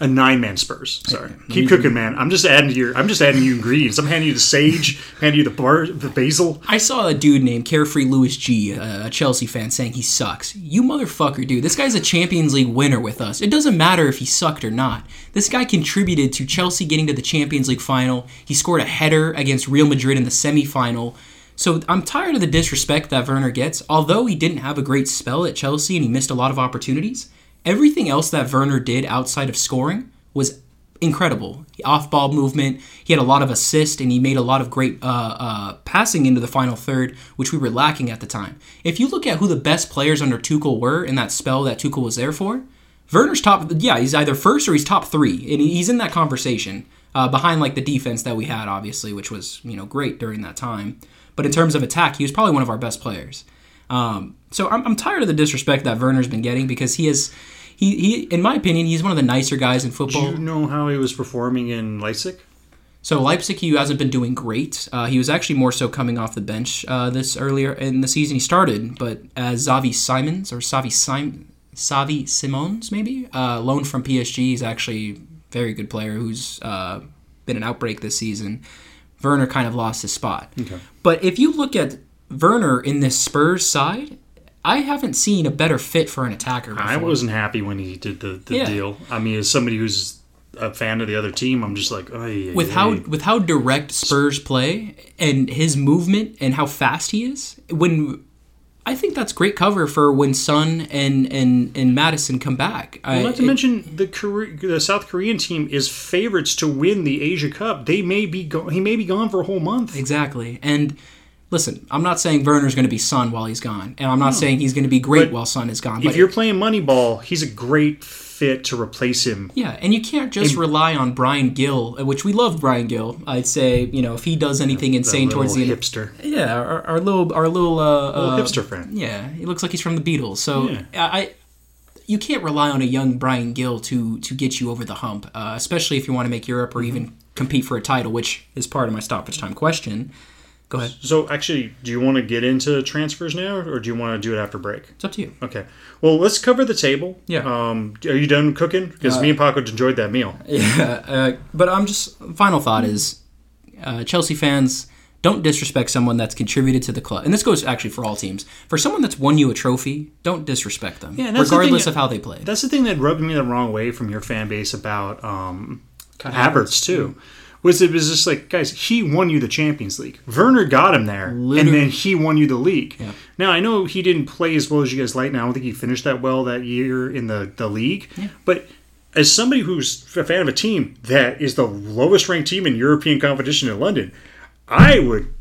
Speaker 1: a nine man Spurs. Sorry. Keep cooking, man. I'm just adding to your. I'm just adding you ingredients. I'm handing you the sage, handing you the bar, the basil.
Speaker 2: I saw a dude named Carefree Lewis G, uh, a Chelsea fan, saying he sucks. You motherfucker, dude. This guy's a Champions League winner with us. It doesn't matter if he sucked or not. This guy contributed to Chelsea getting to the Champions League final. He scored a header against Real Madrid in the semifinal. So I'm tired of the disrespect that Werner gets. Although he didn't have a great spell at Chelsea and he missed a lot of opportunities, everything else that Werner did outside of scoring was incredible. Off ball movement. He had a lot of assist and he made a lot of great uh, uh, passing into the final third, which we were lacking at the time. If you look at who the best players under Tuchel were in that spell that Tuchel was there for, Werner's top. Yeah, he's either first or he's top three, and he's in that conversation uh, behind like the defense that we had, obviously, which was you know great during that time. But in terms of attack, he was probably one of our best players. Um, so I'm, I'm tired of the disrespect that Werner's been getting because he is. He, he, in my opinion, he's one of the nicer guys in football.
Speaker 1: Do you know how he was performing in Leipzig?
Speaker 2: So Leipzig, he hasn't been doing great. Uh, he was actually more so coming off the bench uh, this earlier in the season. He started, but as Xavi Simons or Savi Sim- Savi Simons, maybe uh, loaned from PSG, he's actually a very good player who's uh, been an outbreak this season. Werner kind of lost his spot.
Speaker 1: Okay.
Speaker 2: But if you look at Werner in this Spurs side, I haven't seen a better fit for an attacker. Before.
Speaker 1: I wasn't happy when he did the, the
Speaker 2: Yeah.
Speaker 1: deal. I mean, as somebody who's a fan of the other team, I'm just like, oh yeah.
Speaker 2: with how with how direct Spurs play and his movement and how fast he is. When I think that's great cover for when Son and and and Maddison come back. I,
Speaker 1: Not to
Speaker 2: it-
Speaker 1: mention the the South Korean team is favorites to win the Asia Cup. They may be go- he may be gone for a whole month.
Speaker 2: exactly. And listen, I'm not saying Werner's going to be Son while he's gone, and I'm not saying he's going to be great
Speaker 1: But
Speaker 2: while Son is gone.
Speaker 1: If
Speaker 2: But
Speaker 1: you're playing Moneyball, he's a great fit to replace him.
Speaker 2: Yeah, and you can't just rely on Bryan Gil, which we love Bryan Gil. I'd say, you know, if he does anything insane towards the end,
Speaker 1: hipster,
Speaker 2: yeah, our, our little our little, uh,
Speaker 1: little
Speaker 2: uh,
Speaker 1: hipster friend.
Speaker 2: Yeah, he looks like he's from the Beatles. So
Speaker 1: Yeah.
Speaker 2: I, I- you can't rely on a young Bryan Gil to to get you over the hump, uh, especially if you want to make Europe or
Speaker 1: Mm-hmm.
Speaker 2: even compete for a title, which is part of my stoppage time question. Go ahead.
Speaker 1: So actually, do you want to get into transfers now, or do you want to do it after break?
Speaker 2: It's up to you.
Speaker 1: Okay. Well, let's cover the table.
Speaker 2: Yeah.
Speaker 1: Um, are you done cooking? Because me and Paco enjoyed that meal.
Speaker 2: Yeah, uh, but I'm just final thought is uh, Chelsea fans don't disrespect someone that's contributed to the club, and this goes actually for all teams. For someone that's won you a trophy, don't disrespect them,
Speaker 1: Yeah, the
Speaker 2: regardless
Speaker 1: thing-
Speaker 2: of how they play.
Speaker 1: That's the thing that rubbed me the wrong way from your fan base about um, Havertz too. Was it was just like, guys, he won you the Champions League. Werner got him there, and then he won you the league.
Speaker 2: Yeah.
Speaker 1: Now I know he didn't play as well as you guys like. Now I don't think he finished that well that year in the the league. But as somebody who's a fan of a team that is the lowest ranked team in European competition in London, I would.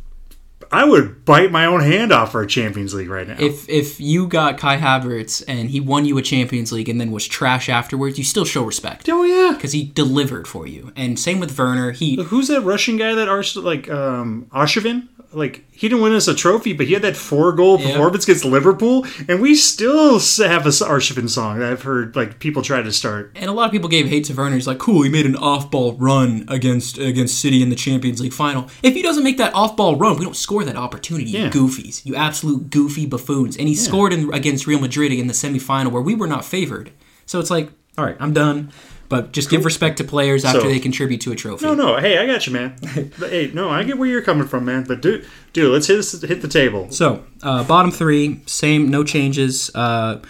Speaker 1: I would bite my own hand off for a Champions League right now.
Speaker 2: If if you got Kai Havertz and he won you a Champions League and then was trash afterwards, you still show respect
Speaker 1: oh yeah,
Speaker 2: because he delivered for you. And same with Werner, he
Speaker 1: Who's that Russian guy that Ars like um Arshavin? Like he didn't win us a trophy, but he had that four goal
Speaker 2: Yeah.
Speaker 1: performance against Liverpool, and we still have a Arshavin song that I've heard like people try to start.
Speaker 2: and a lot of people gave hate to Werner. He's like, cool, he made an off-ball run against against City in the Champions League final. If he doesn't make that off-ball run, we don't score that opportunity. You
Speaker 1: Yeah.
Speaker 2: goofies, you absolute goofy buffoons. And he scored in, against Real Madrid in the semifinal where we were not favored. So it's like, all right, I'm done. But just give respect to players after
Speaker 1: So-
Speaker 2: they contribute to a trophy.
Speaker 1: No, no. Hey, I got you, man. Hey, no, I get where you're coming from, man. But dude, dude, let's hit this, hit the table.
Speaker 2: So, uh, bottom three, same, no changes. Uh,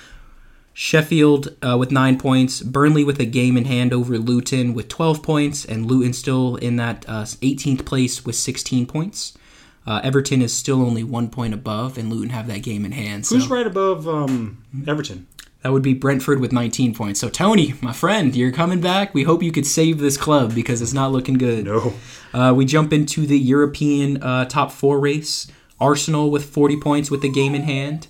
Speaker 2: Sheffield uh, with nine points, Burnley with a game in hand over Luton with 12 points, and Luton still in that uh, 18th place with 16 points. Uh, Everton is still only one point above, and Luton have that game in hand. So
Speaker 1: Who's right above um, Everton?
Speaker 2: That would be Brentford with 19 points. So, Tony, my friend, you're coming back. We hope you could save this club because it's not looking good.
Speaker 1: No.
Speaker 2: Uh, we jump into the European uh, top four race. Arsenal with 40 points with the game in hand.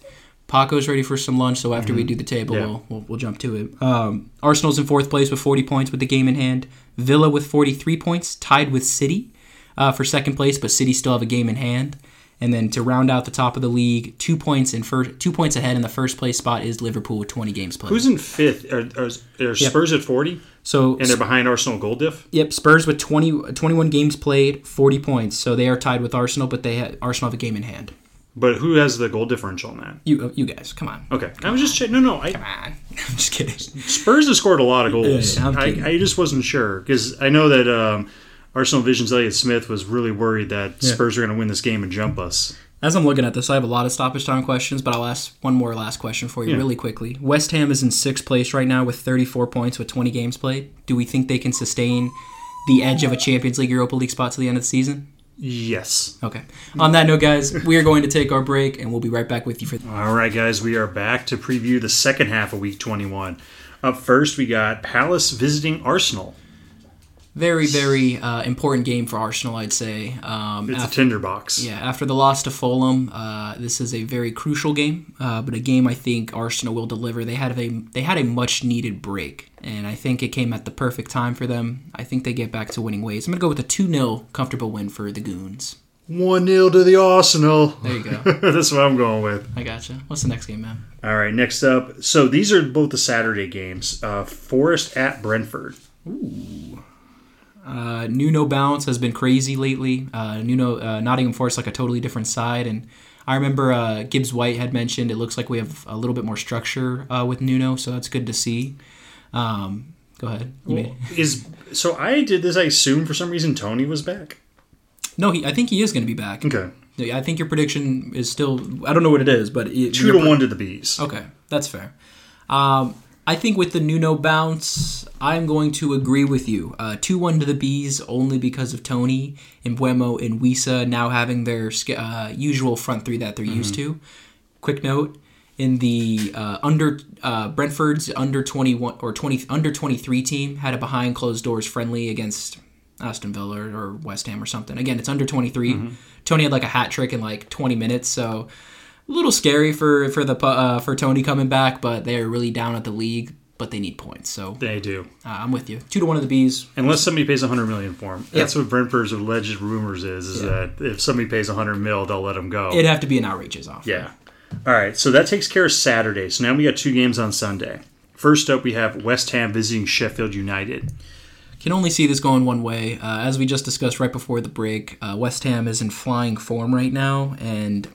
Speaker 2: Paco's ready for some lunch, so after we do the table,
Speaker 1: Yeah.
Speaker 2: we'll, we'll, we'll jump to it. Um, Arsenal's in fourth place with 40 points with the game in hand. Villa with 43 points, tied with City uh, for second place, but City still have a game in hand. And then to round out the top of the league, two points in first, two points ahead in the first place spot is Liverpool with 20 games played.
Speaker 1: Who's in fifth? Are, are, are Spurs at 40?
Speaker 2: so
Speaker 1: And they're behind Arsenal goal diff?
Speaker 2: Yep, Spurs with 20, 21 games played, 40 points. So they are tied with Arsenal, but they ha- Arsenal have a game in hand.
Speaker 1: But who has the goal differential on that?
Speaker 2: You, you guys, come on.
Speaker 1: Okay. I was just checking. No, no. I,
Speaker 2: Come on. I'm just kidding.
Speaker 1: Spurs have scored a lot of goals.
Speaker 2: Yeah,
Speaker 1: I. I just wasn't sure because I know that um, Arsenal Vision's Elliott Smith was really worried that Spurs are going to win this game and jump us.
Speaker 2: As I'm looking at this, I have a lot of stoppage time questions, but I'll ask one more last question for you
Speaker 1: Yeah.
Speaker 2: really quickly. West Ham is in sixth place right now with 34 points with 20 games played. Do we think they can sustain the edge of a Champions League Europa League spot to the end of the season?
Speaker 1: Yes.
Speaker 2: Okay. On that note, guys, we are going to take our break, and we'll be right back with you for.
Speaker 1: All right, guys, we are back to preview the second half of Week 21. Up first, we got Palace visiting Arsenal.
Speaker 2: Very, very uh, important game for Arsenal, I'd say. Um,
Speaker 1: It's
Speaker 2: after-
Speaker 1: a tinderbox.
Speaker 2: Yeah, after the loss to Fulham, uh, this is a very crucial game, uh, but a game I think Arsenal will deliver. They had a they had a much needed break, and I think it came at the perfect time for them. I think they get back to winning ways. I'm gonna go with a two 0 comfortable win for the Goons.
Speaker 1: 1 0 to the Arsenal.
Speaker 2: There you go.
Speaker 1: That's what I'm going with.
Speaker 2: I gotcha. What's the next game, man?
Speaker 1: All right, next up. So these are both the Saturday games. Uh, Forest at Brentford.
Speaker 2: Uh, Nuno bounce has been crazy lately. Uh, Nuno uh, Nottingham Forest like a totally different side, and I remember uh, Gibbs White had mentioned it looks like we have a little bit more structure uh, with Nuno, so that's good to see. Um, go ahead. May-
Speaker 1: Is so I did this. I assume for some reason Tony was back.
Speaker 2: No, he, I think he is going to be back.
Speaker 1: Okay,
Speaker 2: I think your prediction is still. I don't know what it is, but it,
Speaker 1: two to one to the bees.
Speaker 2: Okay, that's fair. Um, I think with the Nuno bounce, I'm going to agree with you. Uh, two one to the bees only because of Tony and Mbeumo and Wissa now having their uh, usual front three that they're used to. Quick note. In the uh, under uh, Brentford's under twenty one or twenty under twenty three team had a behind closed doors friendly against Aston Villa or West Ham or something. Again, it's under 23. Tony had like a hat trick in like 20 minutes, so a little scary for for the uh, for Tony coming back, but they're really down at the league, but they need points. So
Speaker 1: They do,
Speaker 2: uh, I'm with you. Two to one of the bees.
Speaker 1: unless somebody pays 100 million for him. That's what Brentford's alleged rumors is. Is that if somebody pays 100 mil, they'll let him go.
Speaker 2: It'd have to be an outrageous offer.
Speaker 1: Yeah. All right. So that takes care of Saturday. So now we got two games on Sunday. First up, we have West Ham visiting Sheffield United.
Speaker 2: Can only see this going one way. Uh, as we just discussed right before the break, uh, West Ham is in flying form right now, and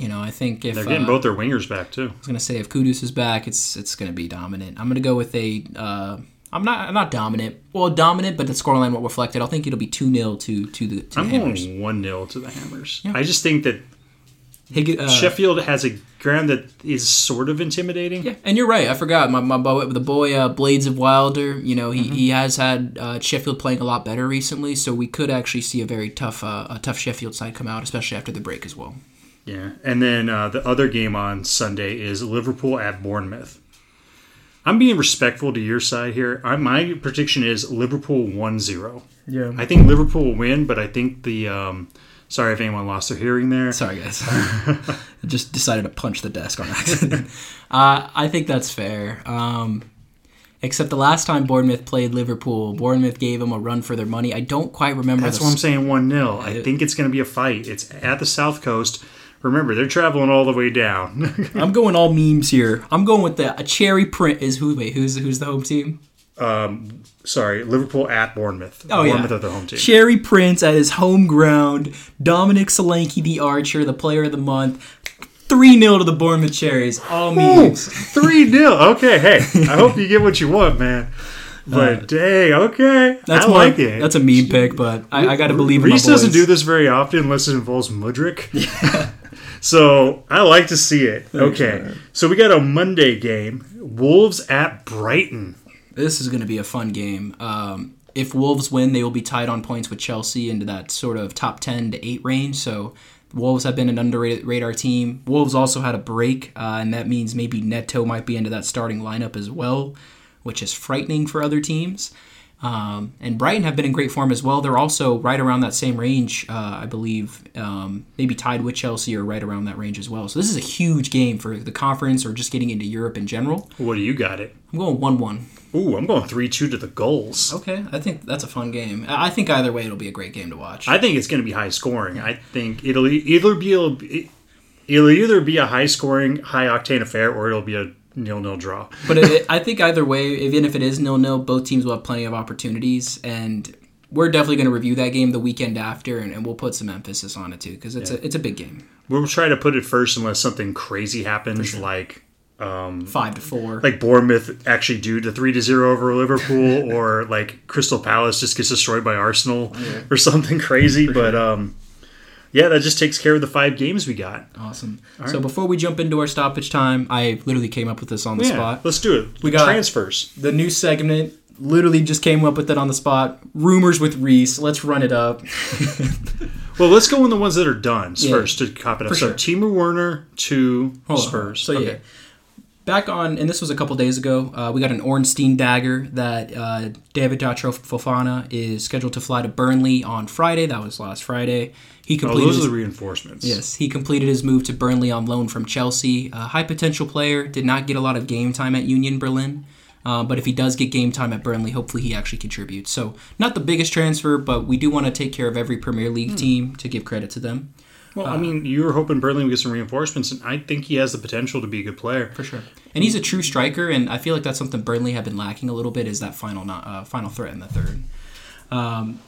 Speaker 2: you know I think if
Speaker 1: They're getting
Speaker 2: uh,
Speaker 1: both their wingers back too.
Speaker 2: I was gonna say if Kudus is back, it's it's gonna be dominant. I'm gonna go with a. Uh, I'm not I'm not dominant. Well, dominant, but the scoreline won't reflect it. I think it'll be two 0 to to the to
Speaker 1: I'm
Speaker 2: the Hammers.
Speaker 1: going one 0 to the Hammers. I just think that
Speaker 2: uh,
Speaker 1: Sheffield has a ground that is sort of intimidating.
Speaker 2: Yeah, and you're right. I forgot my, my boy, the boy uh, Blades of Wilder. You know, he, he has had uh, Sheffield playing a lot better recently, so we could actually see a very tough uh, a tough Sheffield side come out, especially after the break as well.
Speaker 1: Yeah. And then uh, the other game on Sunday is Liverpool at Bournemouth. I'm being respectful to your side here. I, my prediction is Liverpool 1 0.
Speaker 2: Yeah.
Speaker 1: I think Liverpool will win, but I think the. Um, sorry if anyone lost their hearing there.
Speaker 2: Sorry, guys. Just decided to punch the desk on accident. uh, I think that's fair. Um, except the last time Bournemouth played Liverpool, Bournemouth gave them a run for their money. I don't quite remember.
Speaker 1: That's why I'm saying 1 0. I think it's going to be a fight. It's at the South Coast. Remember, they're traveling all the way down.
Speaker 2: I'm going all memes here. I'm going with the a cherry print is who? Wait, who's who's the home team?
Speaker 1: um, sorry, Liverpool at Bournemouth.
Speaker 2: Oh
Speaker 1: Bournemouth
Speaker 2: yeah,
Speaker 1: are the home team.
Speaker 2: Cherry Prince at his home ground. Dominic Solanke, the Archer, the Player of the Month. Three 0 to the Bournemouth Cherries. All memes.
Speaker 1: 3 0. Okay, hey, I hope you get what you want, man. But dang, okay,
Speaker 2: That's
Speaker 1: I
Speaker 2: more,
Speaker 1: like it.
Speaker 2: That's a meme pick, but I, I got to believe
Speaker 1: Reese doesn't do this very often unless it involves Mudryk. So I like to see it. Okay, so we got a Monday game: Wolves at Brighton.
Speaker 2: This is going to be a fun game. Um, if Wolves win, they will be tied on points with Chelsea into that sort of top 10 to 8 range. So Wolves have been an underrated radar team. Wolves also had a break, uh, and that means maybe Neto might be into that starting lineup as well, which is frightening for other teams. Um, and Brighton have been in great form as well. They're also right around that same range, uh, I believe, um, maybe tied with Chelsea or right around that range as well. So this is a huge game for the conference or just getting into Europe in general.
Speaker 1: What do you got it?
Speaker 2: I'm going 1 1.
Speaker 1: Ooh, I'm going three-two to the goals.
Speaker 2: Okay, I think that's a fun game. I think either way, it'll be a great game to watch.
Speaker 1: I think it's going to be high scoring. I think it'll either be a, it'll either be a high scoring, high octane affair, or it'll be a nil nil draw.
Speaker 2: but it, I think either way, even if it is nil nil, both teams will have plenty of opportunities, and we're definitely going to review that game the weekend after, and, and we'll put some emphasis on it too because it's a it's a big game.
Speaker 1: We'll try to put it first unless something crazy happens, like um,
Speaker 2: Five to four.
Speaker 1: like Bournemouth actually do the three to zero over Liverpool, or like Crystal Palace just gets destroyed by Arsenal, or something crazy. but um, yeah, that just takes care of the five games we got.
Speaker 2: awesome. So before we jump into our stoppage time, I literally came up with this on the
Speaker 1: Yeah,
Speaker 2: spot.
Speaker 1: let's do it.
Speaker 2: We got-
Speaker 1: transfers.
Speaker 2: The new segment. Literally just came up with it on the spot. Rumors with Reese. Let's run it up.
Speaker 1: Well, let's go on the ones that are done
Speaker 2: Yeah,
Speaker 1: first to cop it up. So
Speaker 2: sure.
Speaker 1: Timo Werner to
Speaker 2: Hold on.
Speaker 1: Spurs.
Speaker 2: So yeah, back on, and this was a couple days ago. Uh, we got an Ornstein dagger that uh, David Datro Fofana is scheduled to fly to Burnley on Friday. That was last Friday. He completed
Speaker 1: Oh,
Speaker 2: completed.
Speaker 1: those
Speaker 2: his,
Speaker 1: are the reinforcements.
Speaker 2: yes, he completed his move to Burnley on loan from Chelsea. A high potential player. Did not get a lot of game time at Union Berlin. Uh, but if he does get game time at Burnley, hopefully he actually contributes. So, not the biggest transfer, but we do want to take care of every Premier. League team to give credit to them.
Speaker 1: Well, I mean, you were hoping Burnley would get some reinforcements, and I think he has the potential to be a good player.
Speaker 2: for sure. And he's a true striker, and I feel like that's something Burnley have been lacking a little bit is that final not, uh, final threat in the third. Um,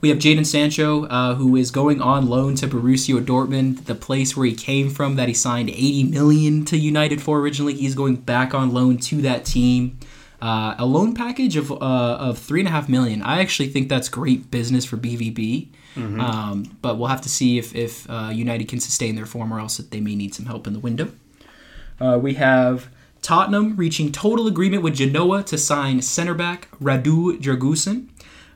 Speaker 2: we have Jadon Sancho, uh, who is going on loan to Borussia Dortmund, the place where he came from, that he signed 80 million to United for originally. He's going back on loan to that team. Uh, a loan package of uh, of three and a half million. I actually think that's great business for BVB. Um, but we'll have to see if if uh, United can sustain their form, or else that they may need some help in the window. Uh, we have Tottenham reaching total agreement with Genoa to sign center back Radu Dragusin.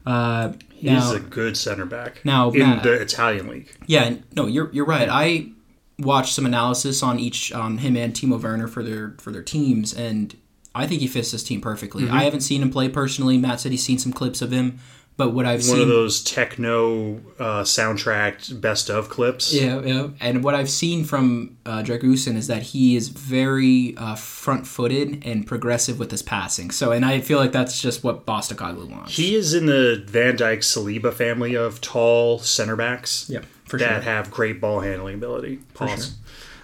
Speaker 2: Uh,
Speaker 1: He's
Speaker 2: now,
Speaker 1: a good center back.
Speaker 2: Now,
Speaker 1: in
Speaker 2: Matt-
Speaker 1: the Italian league.
Speaker 2: yeah, no, you're you're right. I watched some analysis on each on him and Timo Werner for their for their teams, and I think he fits this team perfectly.
Speaker 1: Mm-hmm.
Speaker 2: I haven't seen him play personally. Matt said he's seen some clips of him, but what I've
Speaker 1: One
Speaker 2: seen
Speaker 1: of those techno uh, soundtrack best of clips.
Speaker 2: Yeah, yeah. And what I've seen from uh, Dragusin is that he is very uh, front-footed and progressive with his passing. So, and I feel like that's just what Postecoglou wants.
Speaker 1: He is in the Van Dijk Saliba family of tall center backs
Speaker 2: yeah, for
Speaker 1: that
Speaker 2: sure.
Speaker 1: have great ball handling ability. Pause.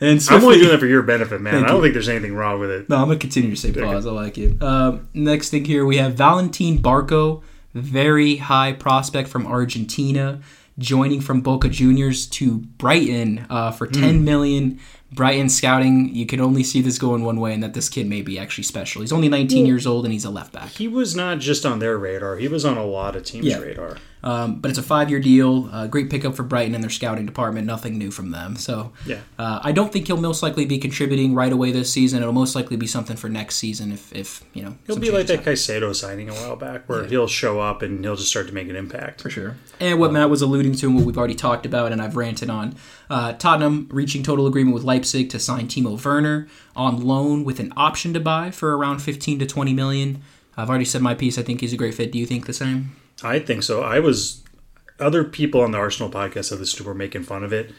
Speaker 2: And
Speaker 1: I'm only doing that for your benefit, man. I don't
Speaker 2: you.
Speaker 1: think there's anything wrong with it.
Speaker 2: no, I'm gonna continue to say pause. I like it. Um, next thing here, we have Valentin Barco, very high prospect from Argentina, joining from Boca Juniors to Brighton uh, for 10 million. Brighton scouting, you could only see this going one way, and that this kid may be actually special. He's only 19 years old, and he's a left back.
Speaker 1: He was not just on their radar. He was on a lot of teams'
Speaker 2: Yeah.
Speaker 1: radar.
Speaker 2: Um, but it's a five-year deal. Uh, great pickup for Brighton and their scouting department. Nothing new from them. So
Speaker 1: Yeah.
Speaker 2: uh, I don't think he'll most likely be contributing right away this season. It'll most likely be something for next season if, if you know.
Speaker 1: He'll
Speaker 2: some
Speaker 1: be like
Speaker 2: changes
Speaker 1: that Caicedo signing a while back, where he'll show up and he'll just start to make an impact.
Speaker 2: For sure. And what Matt was alluding to and what we've already talked about and I've ranted on uh, Tottenham reaching total agreement with Leipzig to sign Timo Werner on loan with an option to buy for around 15 to 20 million. I've already said my piece. I think he's a great fit. Do you think the same?
Speaker 1: I think so. I was other people on the Arsenal podcast of this were making fun of it,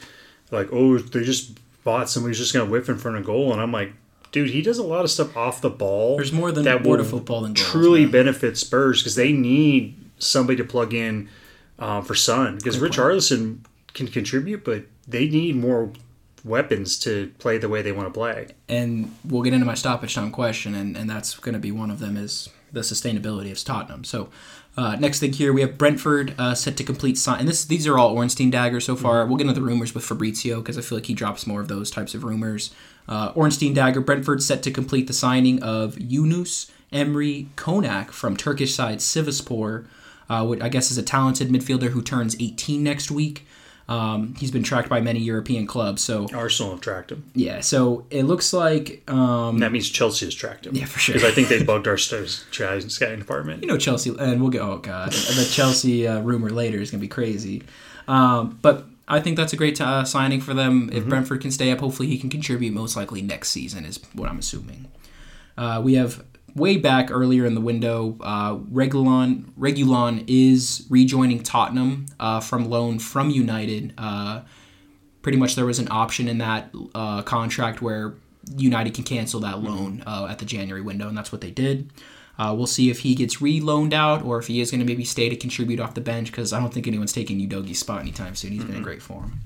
Speaker 1: like, oh, they just bought somebody who's just going to whip in front of goal, and I'm like, dude, he does a lot of stuff off the ball.
Speaker 2: There's more than
Speaker 1: that
Speaker 2: more to
Speaker 1: will
Speaker 2: football than
Speaker 1: truly
Speaker 2: man.
Speaker 1: benefit Spurs because they need somebody to plug in uh, for Son because Richarlison can contribute, but they need more weapons to play the way they want to play.
Speaker 2: and we'll get into my stoppage time question, and, and that's going to be one of them is the sustainability of Tottenham. So, Uh, next thing here, we have Brentford uh, set to complete sign. And this, these are all Ornstein daggers so far. We'll get into the rumors with Fabrizio because I feel like he drops more of those types of rumors. Uh, Ornstein dagger, Brentford set to complete the signing of Yunus Emre Konak from Turkish side Sivaspor, uh, which I guess is a talented midfielder who turns 18 next week. Um, he's been tracked by many European clubs, so
Speaker 1: Arsenal have tracked him.
Speaker 2: yeah. So it looks like um,
Speaker 1: That means Chelsea has tracked him.
Speaker 2: Yeah, for sure.
Speaker 1: Because I think they bugged our scouting department.
Speaker 2: you know Chelsea, and we'll get oh god, the Chelsea uh, rumor later is gonna be crazy. Um, but I think that's a great uh, signing for them. If Brentford can stay up, hopefully he can contribute. Most likely next season is what I'm assuming. Uh, we have way back earlier in the window, uh, Reguilon Reguilon is rejoining Tottenham uh, from loan from United. Uh, pretty much there was an option in that uh, contract where United can cancel that loan uh, at the January window, and that's what they did. Uh, we'll see if he gets re-loaned out or if he is going to maybe stay to contribute off the bench because I don't think anyone's taking Udogie's spot anytime soon. He's been in great form.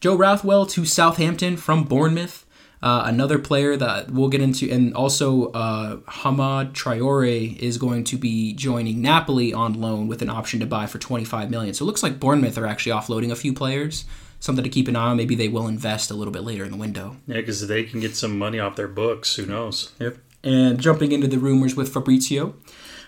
Speaker 2: Joe Rothwell to Southampton from Bournemouth. Uh, another player that we'll get into, and also uh, Hamed Traore is going to be joining Napoli on loan with an option to buy for 25 million. So it looks like Bournemouth are actually offloading a few players. Something to keep an eye on. Maybe they will invest a little bit later in the window.
Speaker 1: Yeah, because they can get some money off their books. Who knows?
Speaker 2: Yep. And jumping into the rumors with Fabrizio,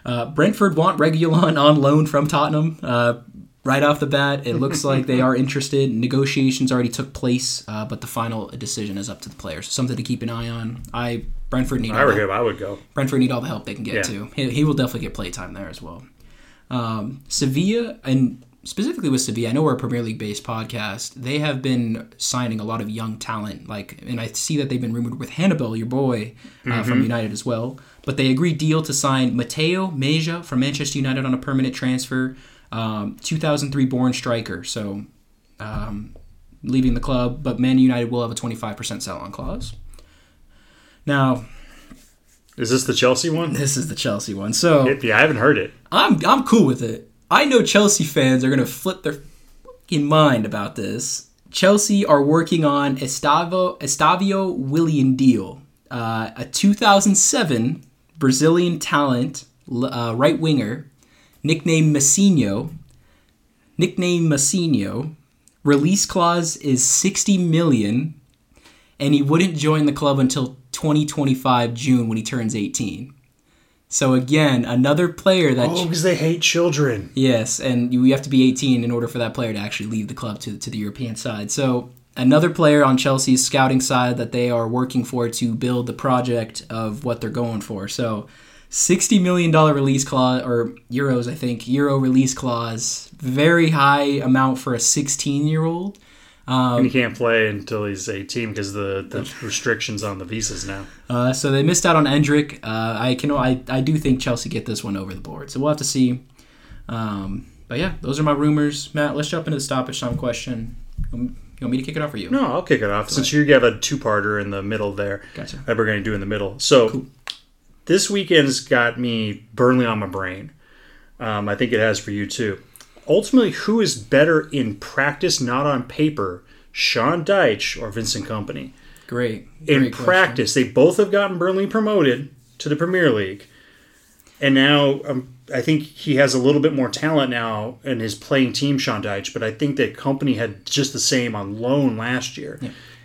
Speaker 2: uh, Brentford want Reguilon on loan from Tottenham. Uh, right off the bat, it looks like they are interested. Negotiations already took place, uh, but the final decision is up to the players. Something to keep an eye on. I Brentford need
Speaker 1: I
Speaker 2: all
Speaker 1: were
Speaker 2: the,
Speaker 1: him, I would go.
Speaker 2: Brentford need all the help they can get
Speaker 1: Yeah.
Speaker 2: too. He, he will definitely get playtime there as well. Um, Sevilla and specifically with Sevilla, I know we're a Premier League based podcast. They have been signing a lot of young talent, like, and I see that they've been rumored with Hannibal, your boy, uh, from United as well. But they agreed deal to sign Mateo Mejia from Manchester United on a permanent transfer, um, 2003 born striker. So um, leaving the club, but Man United will have a 25% sell on clause. Now,
Speaker 1: Is this the Chelsea one?
Speaker 2: this is the Chelsea one. So
Speaker 1: Yeah, I haven't heard it.
Speaker 2: I'm I'm cool with it. I know Chelsea fans are gonna flip their fucking mind about this. Chelsea are working on Estavo Estavio William deal, uh, a 2007 Brazilian talent, uh, right winger, nicknamed Messinho. Nicknamed Messinho. Release clause is 60 million, and he wouldn't join the club until 2025 June when he turns 18. So again, another player that
Speaker 1: Oh, because they hate children.
Speaker 2: Yes, and you have to be 18 in order for that player to actually leave the club to, to the European side. So, another player on Chelsea's scouting side that they are working for to build the project of what they're going for. So, $60 million release clause, or euros, I think, euro release clause. Very high amount for a 16 year old.
Speaker 1: and he can't play until he's 18 because the, the restrictions on the visas now.
Speaker 2: Uh, so they missed out on Endrick. Uh, I can I, I do think Chelsea get this one over the board. So we'll have to see. Um, but yeah, those are my rumors. Matt, let's jump into the stoppage time question. You want you want me to kick it off for you?
Speaker 1: No, I'll kick it off since you have a two-parter in the middle there.
Speaker 2: Gotcha.
Speaker 1: That we're going to do in the middle. So this weekend's got me Burnley on my brain. Um, I think it has for you too. Ultimately, who is better in practice, not on paper, Sean Dyche or Vincent Kompany?
Speaker 2: Great.
Speaker 1: in
Speaker 2: Great question.
Speaker 1: practice, they both have gotten Burnley promoted to the Premier League, and now um, I think he has a little bit more talent now in his playing team, Sean Dyche. But I think that Kompany had just the same on loan last year.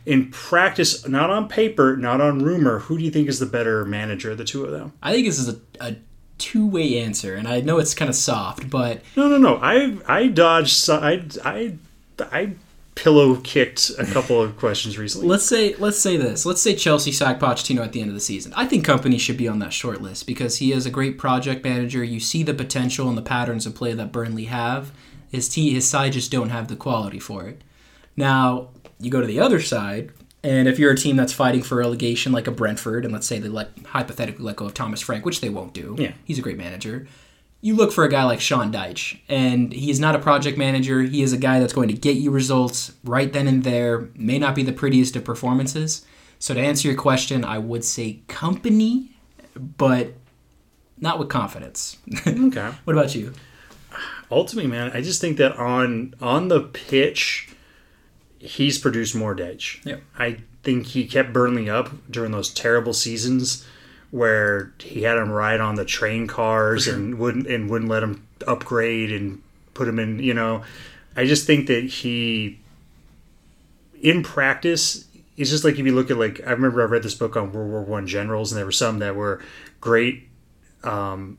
Speaker 1: In practice, not on paper, not on rumor, who do you think is the better manager of the two of them?
Speaker 2: I think this is a, a two way answer, and I know it's kind of soft, but
Speaker 1: No, no, no. I I dodged. I I I pillow kicked a couple of questions recently.
Speaker 2: let's say let's say this. Let's say Chelsea sack Pochettino at the end of the season. I think Kompany should be on that short list because he is a great project manager. You see the potential and the patterns of play that Burnley have. His team, his side just don't have the quality for it. Now you go to the other side, and if you're a team that's fighting for relegation, like a Brentford, and let's say they let hypothetically let go of Thomas Frank, which they won't do.
Speaker 1: Yeah.
Speaker 2: he's a great manager. You look for a guy like Sean Dyche, and he's not a project manager. He is a guy that's going to get you results right then and there. May not be the prettiest of performances. So to answer your question, I would say Kompany, but not with confidence.
Speaker 1: okay.
Speaker 2: what about you?
Speaker 1: ultimately, man, I just think that on on the pitch, he's produced more Dyche.
Speaker 2: Yep.
Speaker 1: I think he kept Burnley up during those terrible seasons where he had him ride on the train cars and wouldn't and wouldn't let him upgrade and put him in. You know, I just think that he, in practice, it's just like if you look at like I remember I read this book on World War One generals, and there were some that were great. Um,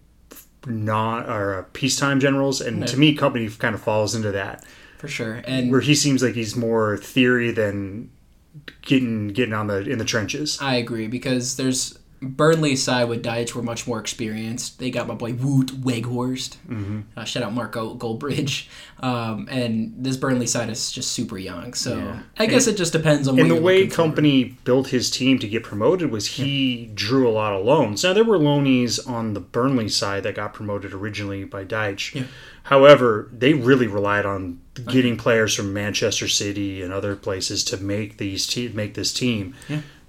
Speaker 1: not or uh, peacetime generals, and to me, Kompany kind of falls into that
Speaker 2: for sure. And
Speaker 1: where he seems like he's more theory than getting getting on the in the trenches.
Speaker 2: I agree because there's Burnley's side with Dyche were much more experienced. They got my boy Wout Weghorst. Mm-hmm. Uh, shout out Marco Goldbridge. Um, and this Burnley side is just super young. So
Speaker 1: Yeah.
Speaker 2: I guess it just depends on.
Speaker 1: And
Speaker 2: what
Speaker 1: the way
Speaker 2: looking for.
Speaker 1: Kompany built his team to get promoted was he drew a lot of loans. Now there were loanies on the Burnley side that got promoted originally by Dyche.
Speaker 2: Yeah.
Speaker 1: However, they really relied on getting players from Manchester City and other places to make these te- make this team.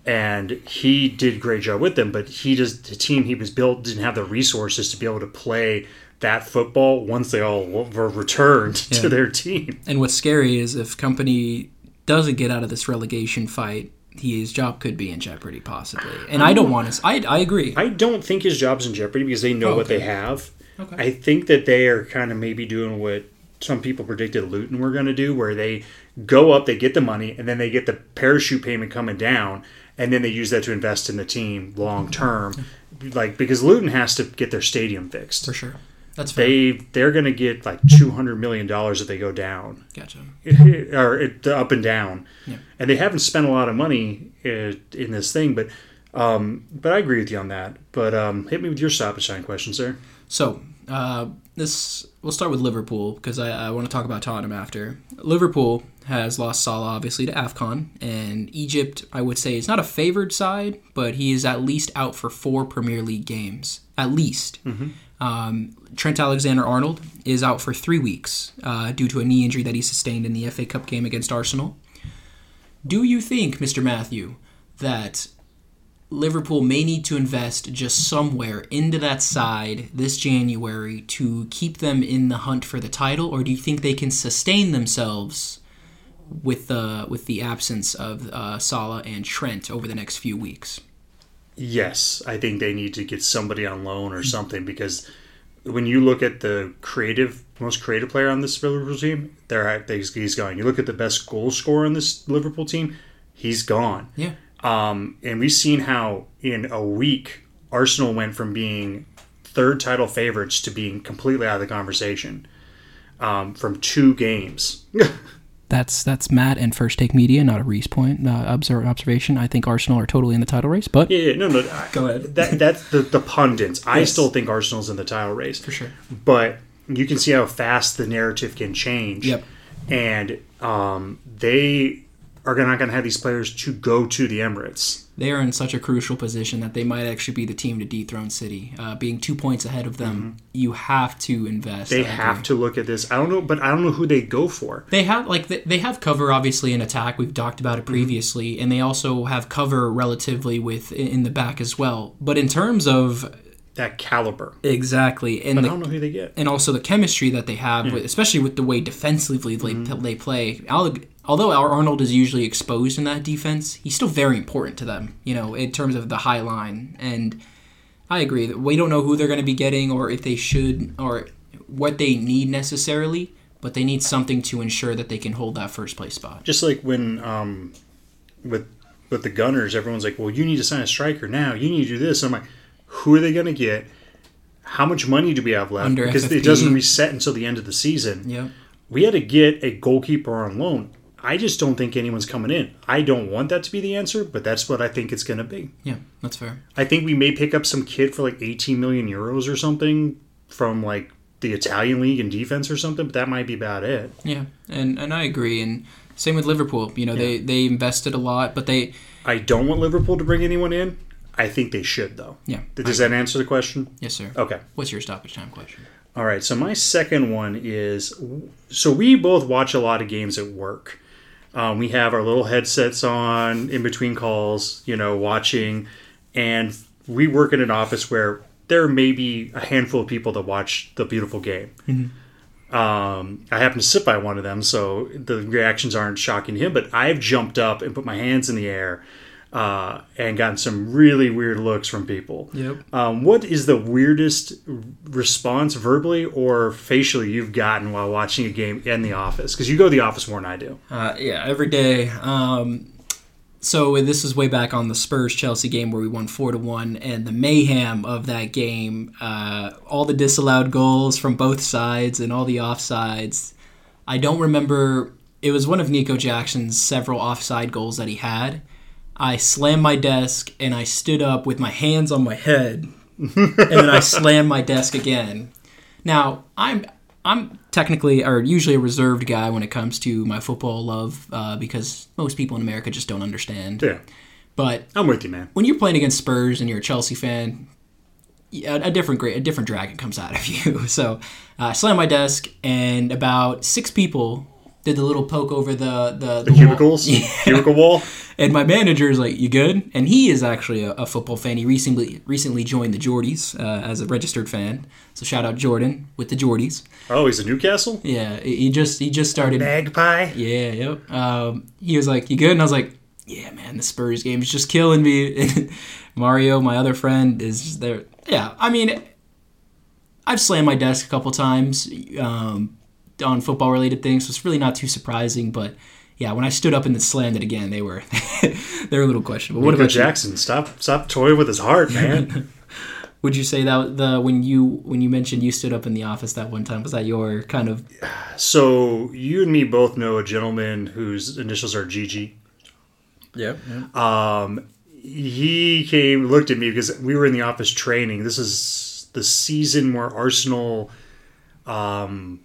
Speaker 1: And he did a great job with them, but he just the team he was built didn't have the resources to be able to play that football once they all were returned
Speaker 2: Yeah.
Speaker 1: to their team.
Speaker 2: And what's scary is if Kompany doesn't get out of this relegation fight, his job could be in jeopardy possibly. And I don't want to. I I agree.
Speaker 1: I don't think his job's in jeopardy because they know
Speaker 2: Oh,
Speaker 1: what they have.
Speaker 2: Okay.
Speaker 1: I think that they are kind of maybe doing what some people predicted Luton were going to do, where they go up, they get the money, and then they get the parachute payment coming down, and then they use that to invest in the team long term. Like because Luton has to get their stadium fixed.
Speaker 2: for sure. That's fair.
Speaker 1: They they're going to get like two hundred million dollars if they go down
Speaker 2: gotcha.
Speaker 1: or it, up and down,
Speaker 2: Yeah.
Speaker 1: and they haven't spent a lot of money uh, in this thing. But um, but I agree with you on that. But um, hit me with your stoppage time question, sir.
Speaker 2: So uh, this we'll start with Liverpool because I, I want to talk about Tottenham after. Liverpool has lost Salah obviously to Afcon, and Egypt I would say is not a favored side, but he is at least out for four Premier League games at least. Um, Trent Alexander Arnold is out for three weeks uh, due to a knee injury that he sustained in the FA Cup game against Arsenal. Do you think, Mr. Matthew, that Liverpool may need to invest just somewhere into that side this January to keep them in the hunt for the title, or do you think they can sustain themselves with the with the absence of uh, Salah and Trent over the next few weeks?
Speaker 1: Yes, I think they need to get somebody on loan or something because when you look at the creative, most creative player on this Liverpool team, there he's gone. You look at the best goal scorer on this Liverpool team, he's gone.
Speaker 2: Yeah,
Speaker 1: Um, and we've seen how in a week Arsenal went from being third title favorites to being completely out of the conversation um, from two games.
Speaker 2: that's that's Matt and First Take Media, not a Reese point uh, observation. I think Arsenal are totally in the title race, but
Speaker 1: yeah, yeah, no, no. I-
Speaker 2: Go ahead.
Speaker 1: That that's the the pundits. I still think Arsenal's in the title race
Speaker 2: for sure.
Speaker 1: but you can see how fast the narrative can change.
Speaker 2: Yep.
Speaker 1: And um, they are not going to have these players to go to the Emirates.
Speaker 2: they are in such a crucial position that they might actually be the team to dethrone City. Uh, being two points ahead of them, you have to invest.
Speaker 1: They have to look at this. I don't know, but I don't know who they go for.
Speaker 2: They have like they, they have cover obviously in attack. We've talked about it previously, and they also have cover relatively with in the back as well. But in terms of
Speaker 1: That caliber.
Speaker 2: exactly, and
Speaker 1: I
Speaker 2: the,
Speaker 1: don't know who they get.
Speaker 2: and also the chemistry that they have, with, especially with the way defensively they, they play. Al- Although Ar- Arnold is usually exposed in that defense, he's still very important to them. You know, in terms of the high line. And I agree that we don't know who they're going to be getting, or if they should, or what they need necessarily. But they need something to ensure that they can hold that first place spot.
Speaker 1: Just like when um, with with the Gunners, everyone's like, "Well, you need to sign a striker now. You need to do this." And I'm like, "Who are they going to get? How much money do we have left?"
Speaker 2: Under
Speaker 1: because
Speaker 2: FFP.
Speaker 1: it doesn't reset until the end of the season.
Speaker 2: Yeah.
Speaker 1: we had to get a goalkeeper on loan. I just don't think anyone's coming in. I don't want that to be the answer, but that's what I think it's going to be.
Speaker 2: Yeah, that's fair.
Speaker 1: I think we may pick up some kid for like 18 million euros or something from like the Italian league in defense or something, but that might be about it.
Speaker 2: Yeah, and and I agree. And same with Liverpool. You know, they they invested a lot, but they
Speaker 1: I don't want Liverpool to bring anyone in. I think they should though.
Speaker 2: yeah.
Speaker 1: Does that answer the question?
Speaker 2: Yes, sir.
Speaker 1: Okay.
Speaker 2: What's your stoppage time question?
Speaker 1: All right, so my second one is so we both watch a lot of games at work. Um, we have our little headsets on in between calls, you know, watching, and we work in an office where there may be a handful of people that watch the beautiful game. Um, I happen to sit by one of them, so the reactions aren't shocking to him. But I've jumped up and put my hands in the air uh, and gotten some really weird looks from people.
Speaker 2: Yep.
Speaker 1: Um, what is the weirdest response verbally or facially you've gotten while watching a game in the office? Because you go to the office more than I do.
Speaker 2: Uh, yeah, every day. Um, so this is way back on the Spurs Chelsea game where we won four to one, and the mayhem of that game, uh, all the disallowed goals from both sides and all the offsides. I don't remember. It was one of Nico Jackson's several offside goals that he had. I slammed my desk and I stood up with my hands on my head, and then I slammed my desk again. Now I'm I'm technically or usually a reserved guy when it comes to my football love uh, because most people in America just don't understand.
Speaker 1: Yeah,
Speaker 2: But
Speaker 1: I'm with you, man.
Speaker 2: when you're playing against Spurs and you're a Chelsea fan, yeah, a different great, a different dragon comes out of you. So uh, I slammed my desk, and about six people did the little poke over the the,
Speaker 1: The
Speaker 2: wall.
Speaker 1: cubicles, cubicle wall.
Speaker 2: And my manager is like, "You good?" And he is actually a, a football fan. He recently recently joined the Geordies uh, as a registered fan. So shout out Jordan with the Geordies.
Speaker 1: Oh, he's a Newcastle
Speaker 2: Yeah, he just he just started.
Speaker 1: magpie.
Speaker 2: Yeah, yep. Um, he was like, "You good?" And I was like, "Yeah, man, the Spurs game is just killing me." And Mario, my other friend, is just there. Yeah, I mean, I've slammed my desk a couple times um, on football related things, so it's really not too surprising. But yeah, when I stood up and then slammed it again, they were they were a little questionable. What
Speaker 1: Nico
Speaker 2: about you?
Speaker 1: Jackson? Stop, stop toying with his heart, man.
Speaker 2: Would you say that the when you when you mentioned you stood up in the office that one time was that your kind of
Speaker 1: so you and me both know a gentleman whose initials are GG.
Speaker 2: yeah,
Speaker 1: Um, he came, looked at me because we were in the office training. This is the season where Arsenal um,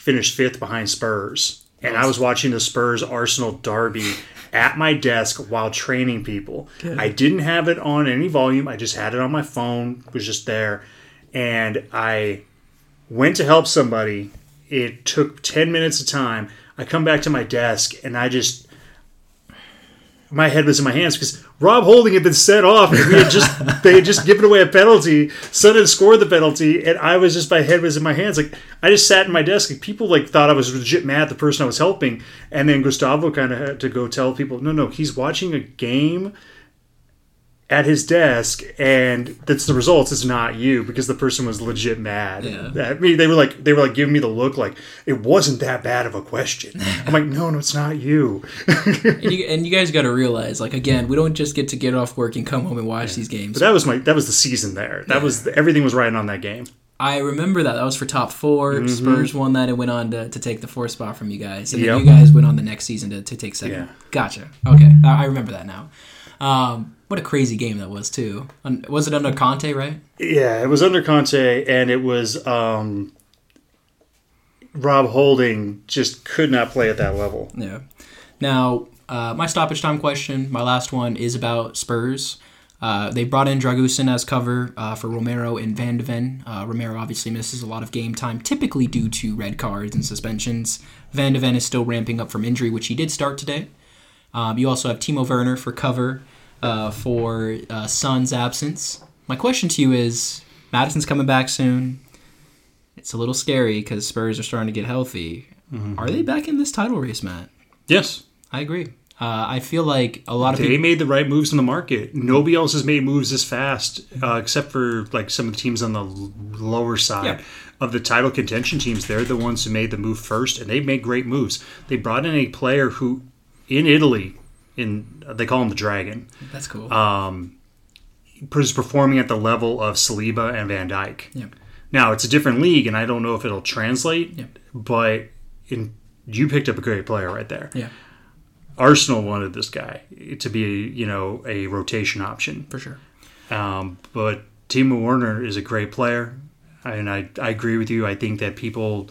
Speaker 1: finished fifth behind Spurs, and I was watching the Spurs Arsenal derby at my desk while training people. I didn't have it on any volume. I just had it on my phone. It Was just there, and I went to help somebody. It took ten minutes of time. I come back to my desk and I just my head was in my hands because Rob Holding had been set off and we had just they had just given away a penalty. Son had scored the penalty, and I was just my head was in my hands. Like I just sat in my desk. Like, people like thought I was legit mad at the person I was helping, and then Gustavo kind of had to go tell people, no, no, he's watching a game at his desk, and that's the results. It's not you because the person was legit mad.
Speaker 2: Yeah.
Speaker 1: I mean, they were like they were like giving me the look like it wasn't that bad of a question. I'm like, no, no, it's not you.
Speaker 2: and you, and you guys got to realize, like again, we don't just get to get off work and come home and watch these games.
Speaker 1: But that was my that was the season there. That was everything was riding on that game.
Speaker 2: I remember that. That was for top 4
Speaker 1: Mm-hmm.
Speaker 2: Spurs won that and went on to, to take the fourth spot from you guys. And then
Speaker 1: Yep.
Speaker 2: you guys went on the next season to, to take second.
Speaker 1: Yeah.
Speaker 2: Gotcha. Okay. I, I remember that now. Um, what a crazy game that was, too. Was it under Conte, right?
Speaker 1: Yeah, it was under Conte, and it was um, Rob Holding just could not play at that level.
Speaker 2: Yeah. Now, uh, my stoppage time question, my last one, is about Spurs. Uh, they brought in Dragusin as cover uh, for Romero and Van de Ven. Uh, Romero obviously misses a lot of game time, typically due to red cards and suspensions. Van de Ven is still ramping up from injury, which he did start today. Um, you also have Timo Werner for cover uh, for uh, Son's absence. My question to you is Maddison's coming back soon. It's a little scary because Spurs are starting to get healthy. Are they back in this title race, Matt?
Speaker 1: Yes,
Speaker 2: I agree. Uh, I feel like a lot of
Speaker 1: they
Speaker 2: people.
Speaker 1: made the right moves in the market. Nobody else has made moves this fast, uh, except for like some of the teams on the l- lower side
Speaker 2: Yeah.
Speaker 1: of the title contention teams. They're the ones who made the move first, and they made great moves. They brought in a player who, in Italy, in they call him the Dragon.
Speaker 2: That's cool.
Speaker 1: um, is performing at the level of Saliba and Van Dijk.
Speaker 2: Yeah.
Speaker 1: Now it's a different league, and I don't know if it'll translate.
Speaker 2: Yeah.
Speaker 1: But in you picked up a great player right there.
Speaker 2: yeah,
Speaker 1: Arsenal wanted this guy to be, you know, a rotation option.
Speaker 2: for sure.
Speaker 1: Um, but Timo Werner is a great player, and I, I agree with you. I think that people,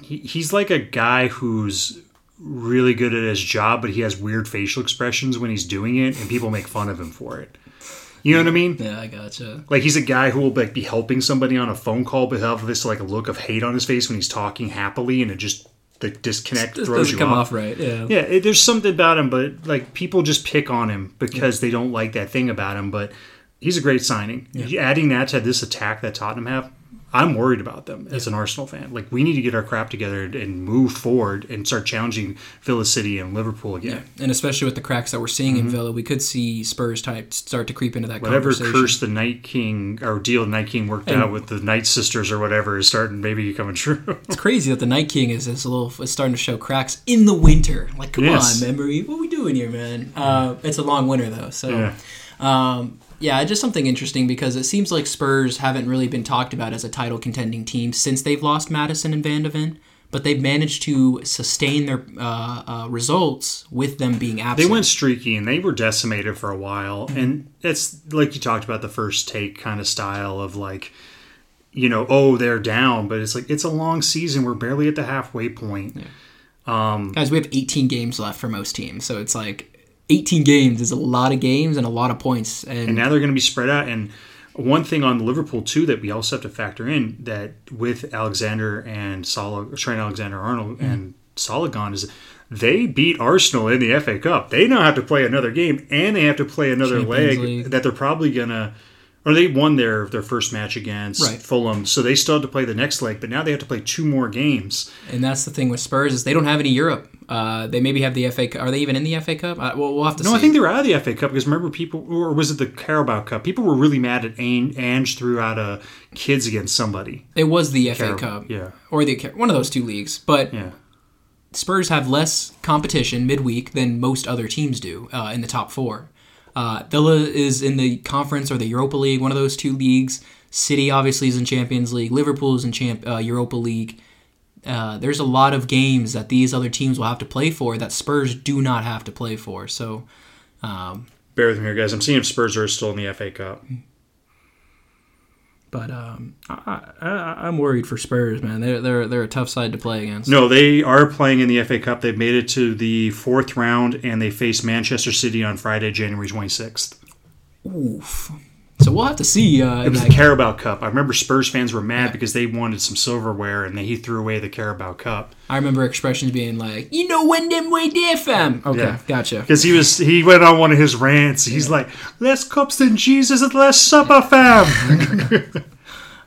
Speaker 1: he, he's like a guy who's really good at his job, but he has weird facial expressions when he's doing it, and people make fun of him for it. You know what I mean?
Speaker 2: Yeah, I gotcha.
Speaker 1: Like he's a guy who will like be helping somebody on a phone call, but have this like a look of hate on his face when he's talking happily, and it just the disconnect throws you
Speaker 2: come
Speaker 1: off.
Speaker 2: off right. Yeah.
Speaker 1: Yeah, it, there's something about him, but like people just pick on him because they don't like that thing about him. But he's a great signing. Yeah. Adding that to this attack that Tottenham have, I'm worried about them as an Arsenal fan. Like we need to get our crap together and move forward and start challenging Villa City and Liverpool again.
Speaker 2: And especially with the cracks that we're seeing in Villa, we could see Spurs type start to creep into that
Speaker 1: Mm-hmm. Whatever
Speaker 2: conversation.
Speaker 1: curse the Night King or deal the Night King worked out with the Night Sisters or whatever is starting maybe coming true.
Speaker 2: It's crazy that the Night King is, is a little is starting to show cracks in the winter. Like, come
Speaker 1: Yes.
Speaker 2: on, Emery, what are we doing here, man? Uh, it's a long winter though, so
Speaker 1: Yeah.
Speaker 2: um, yeah, just something interesting because it seems like Spurs haven't really been talked about as a title contending team since they've lost Maddison and Van de Ven, but they've managed to sustain their uh, uh, results with them being absent.
Speaker 1: They went streaky and they were decimated for a while. And it's like you talked about the first take kind of style of like, you know, oh, they're down, but it's like it's a long season. We're barely at the halfway point.
Speaker 2: Guys, we have 18 games left for most teams, so it's like 18 games is a lot of games and a lot of points. And,
Speaker 1: And now they're going to be spread out. And one thing on Liverpool too that we also have to factor in that with Alexander and Salah, Trent Alexander Arnold
Speaker 2: Mm-hmm.
Speaker 1: and Salah gone is they beat Arsenal in the FA Cup. They now have to play another game and they have to play another
Speaker 2: Champions
Speaker 1: leg
Speaker 2: League.
Speaker 1: that they're probably gonna. Or they won their their first match against
Speaker 2: Right.
Speaker 1: Fulham, so they still have to play the next leg. But now they have to play two more games.
Speaker 2: and that's the thing with Spurs is they don't have any Europe. Uh, they maybe have the FA. Cup. Are they even in the FA Cup? Uh, well, we'll have to
Speaker 1: No,
Speaker 2: see.
Speaker 1: I think they're out of the FA Cup because remember people, or was it the Carabao Cup? People were really mad at Ange, Ange threw out a kids against somebody.
Speaker 2: it was the FA
Speaker 1: Carab-
Speaker 2: Cup.
Speaker 1: yeah.
Speaker 2: Or the one of those two leagues, but
Speaker 1: Yeah.
Speaker 2: Spurs have less competition midweek than most other teams do uh, in the top four. Uh, Villa is in the conference or the Europa League, one of those two leagues. City obviously is in Champions League. Liverpool is in Champ- uh, Europa League. Uh, there's a lot of games that these other teams will have to play for that Spurs do not have to play for. So, um,
Speaker 1: Bear with me here, guys. I'm seeing if Spurs are still in the FA Cup.
Speaker 2: But um, I, I, I'm worried for Spurs, man. They're they're they're a tough side to play against.
Speaker 1: No, they are playing in the FA Cup. They've made it to the fourth round, and they face Manchester City on Friday, January 26th.
Speaker 2: Oof. So we'll have to see. Uh,
Speaker 1: It was the Carabao Cup. I remember Spurs fans were mad because they wanted some silverware, and they, he threw away the Carabao Cup
Speaker 2: I remember expressions being like, "You know when them way there, fam." Okay,
Speaker 1: Yeah.
Speaker 2: gotcha.
Speaker 1: because he was he went on one of his rants. He's like, "Less cups than Jesus at less supper, fam."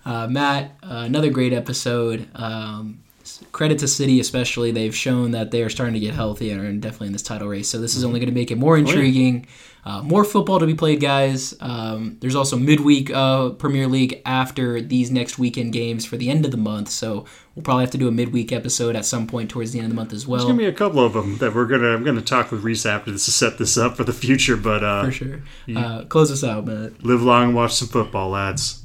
Speaker 2: Uh, Matt, uh, another great episode. Um, credit to City, especially. They've shown that they are starting to get healthy and are definitely in this title race. So this is only going to make it more intriguing. Uh, more football to be played, guys. Um, there's also midweek uh, Premier League after these next weekend games for the end of the month. So we'll probably have to do a midweek episode at some point towards the end of the month as well.
Speaker 1: There's gonna be a couple of them that we're gonna. I'm gonna talk with Reese after this to set this up for the future. But uh,
Speaker 2: for sure. Uh, close us out, Matt.
Speaker 1: live long and watch some football, lads.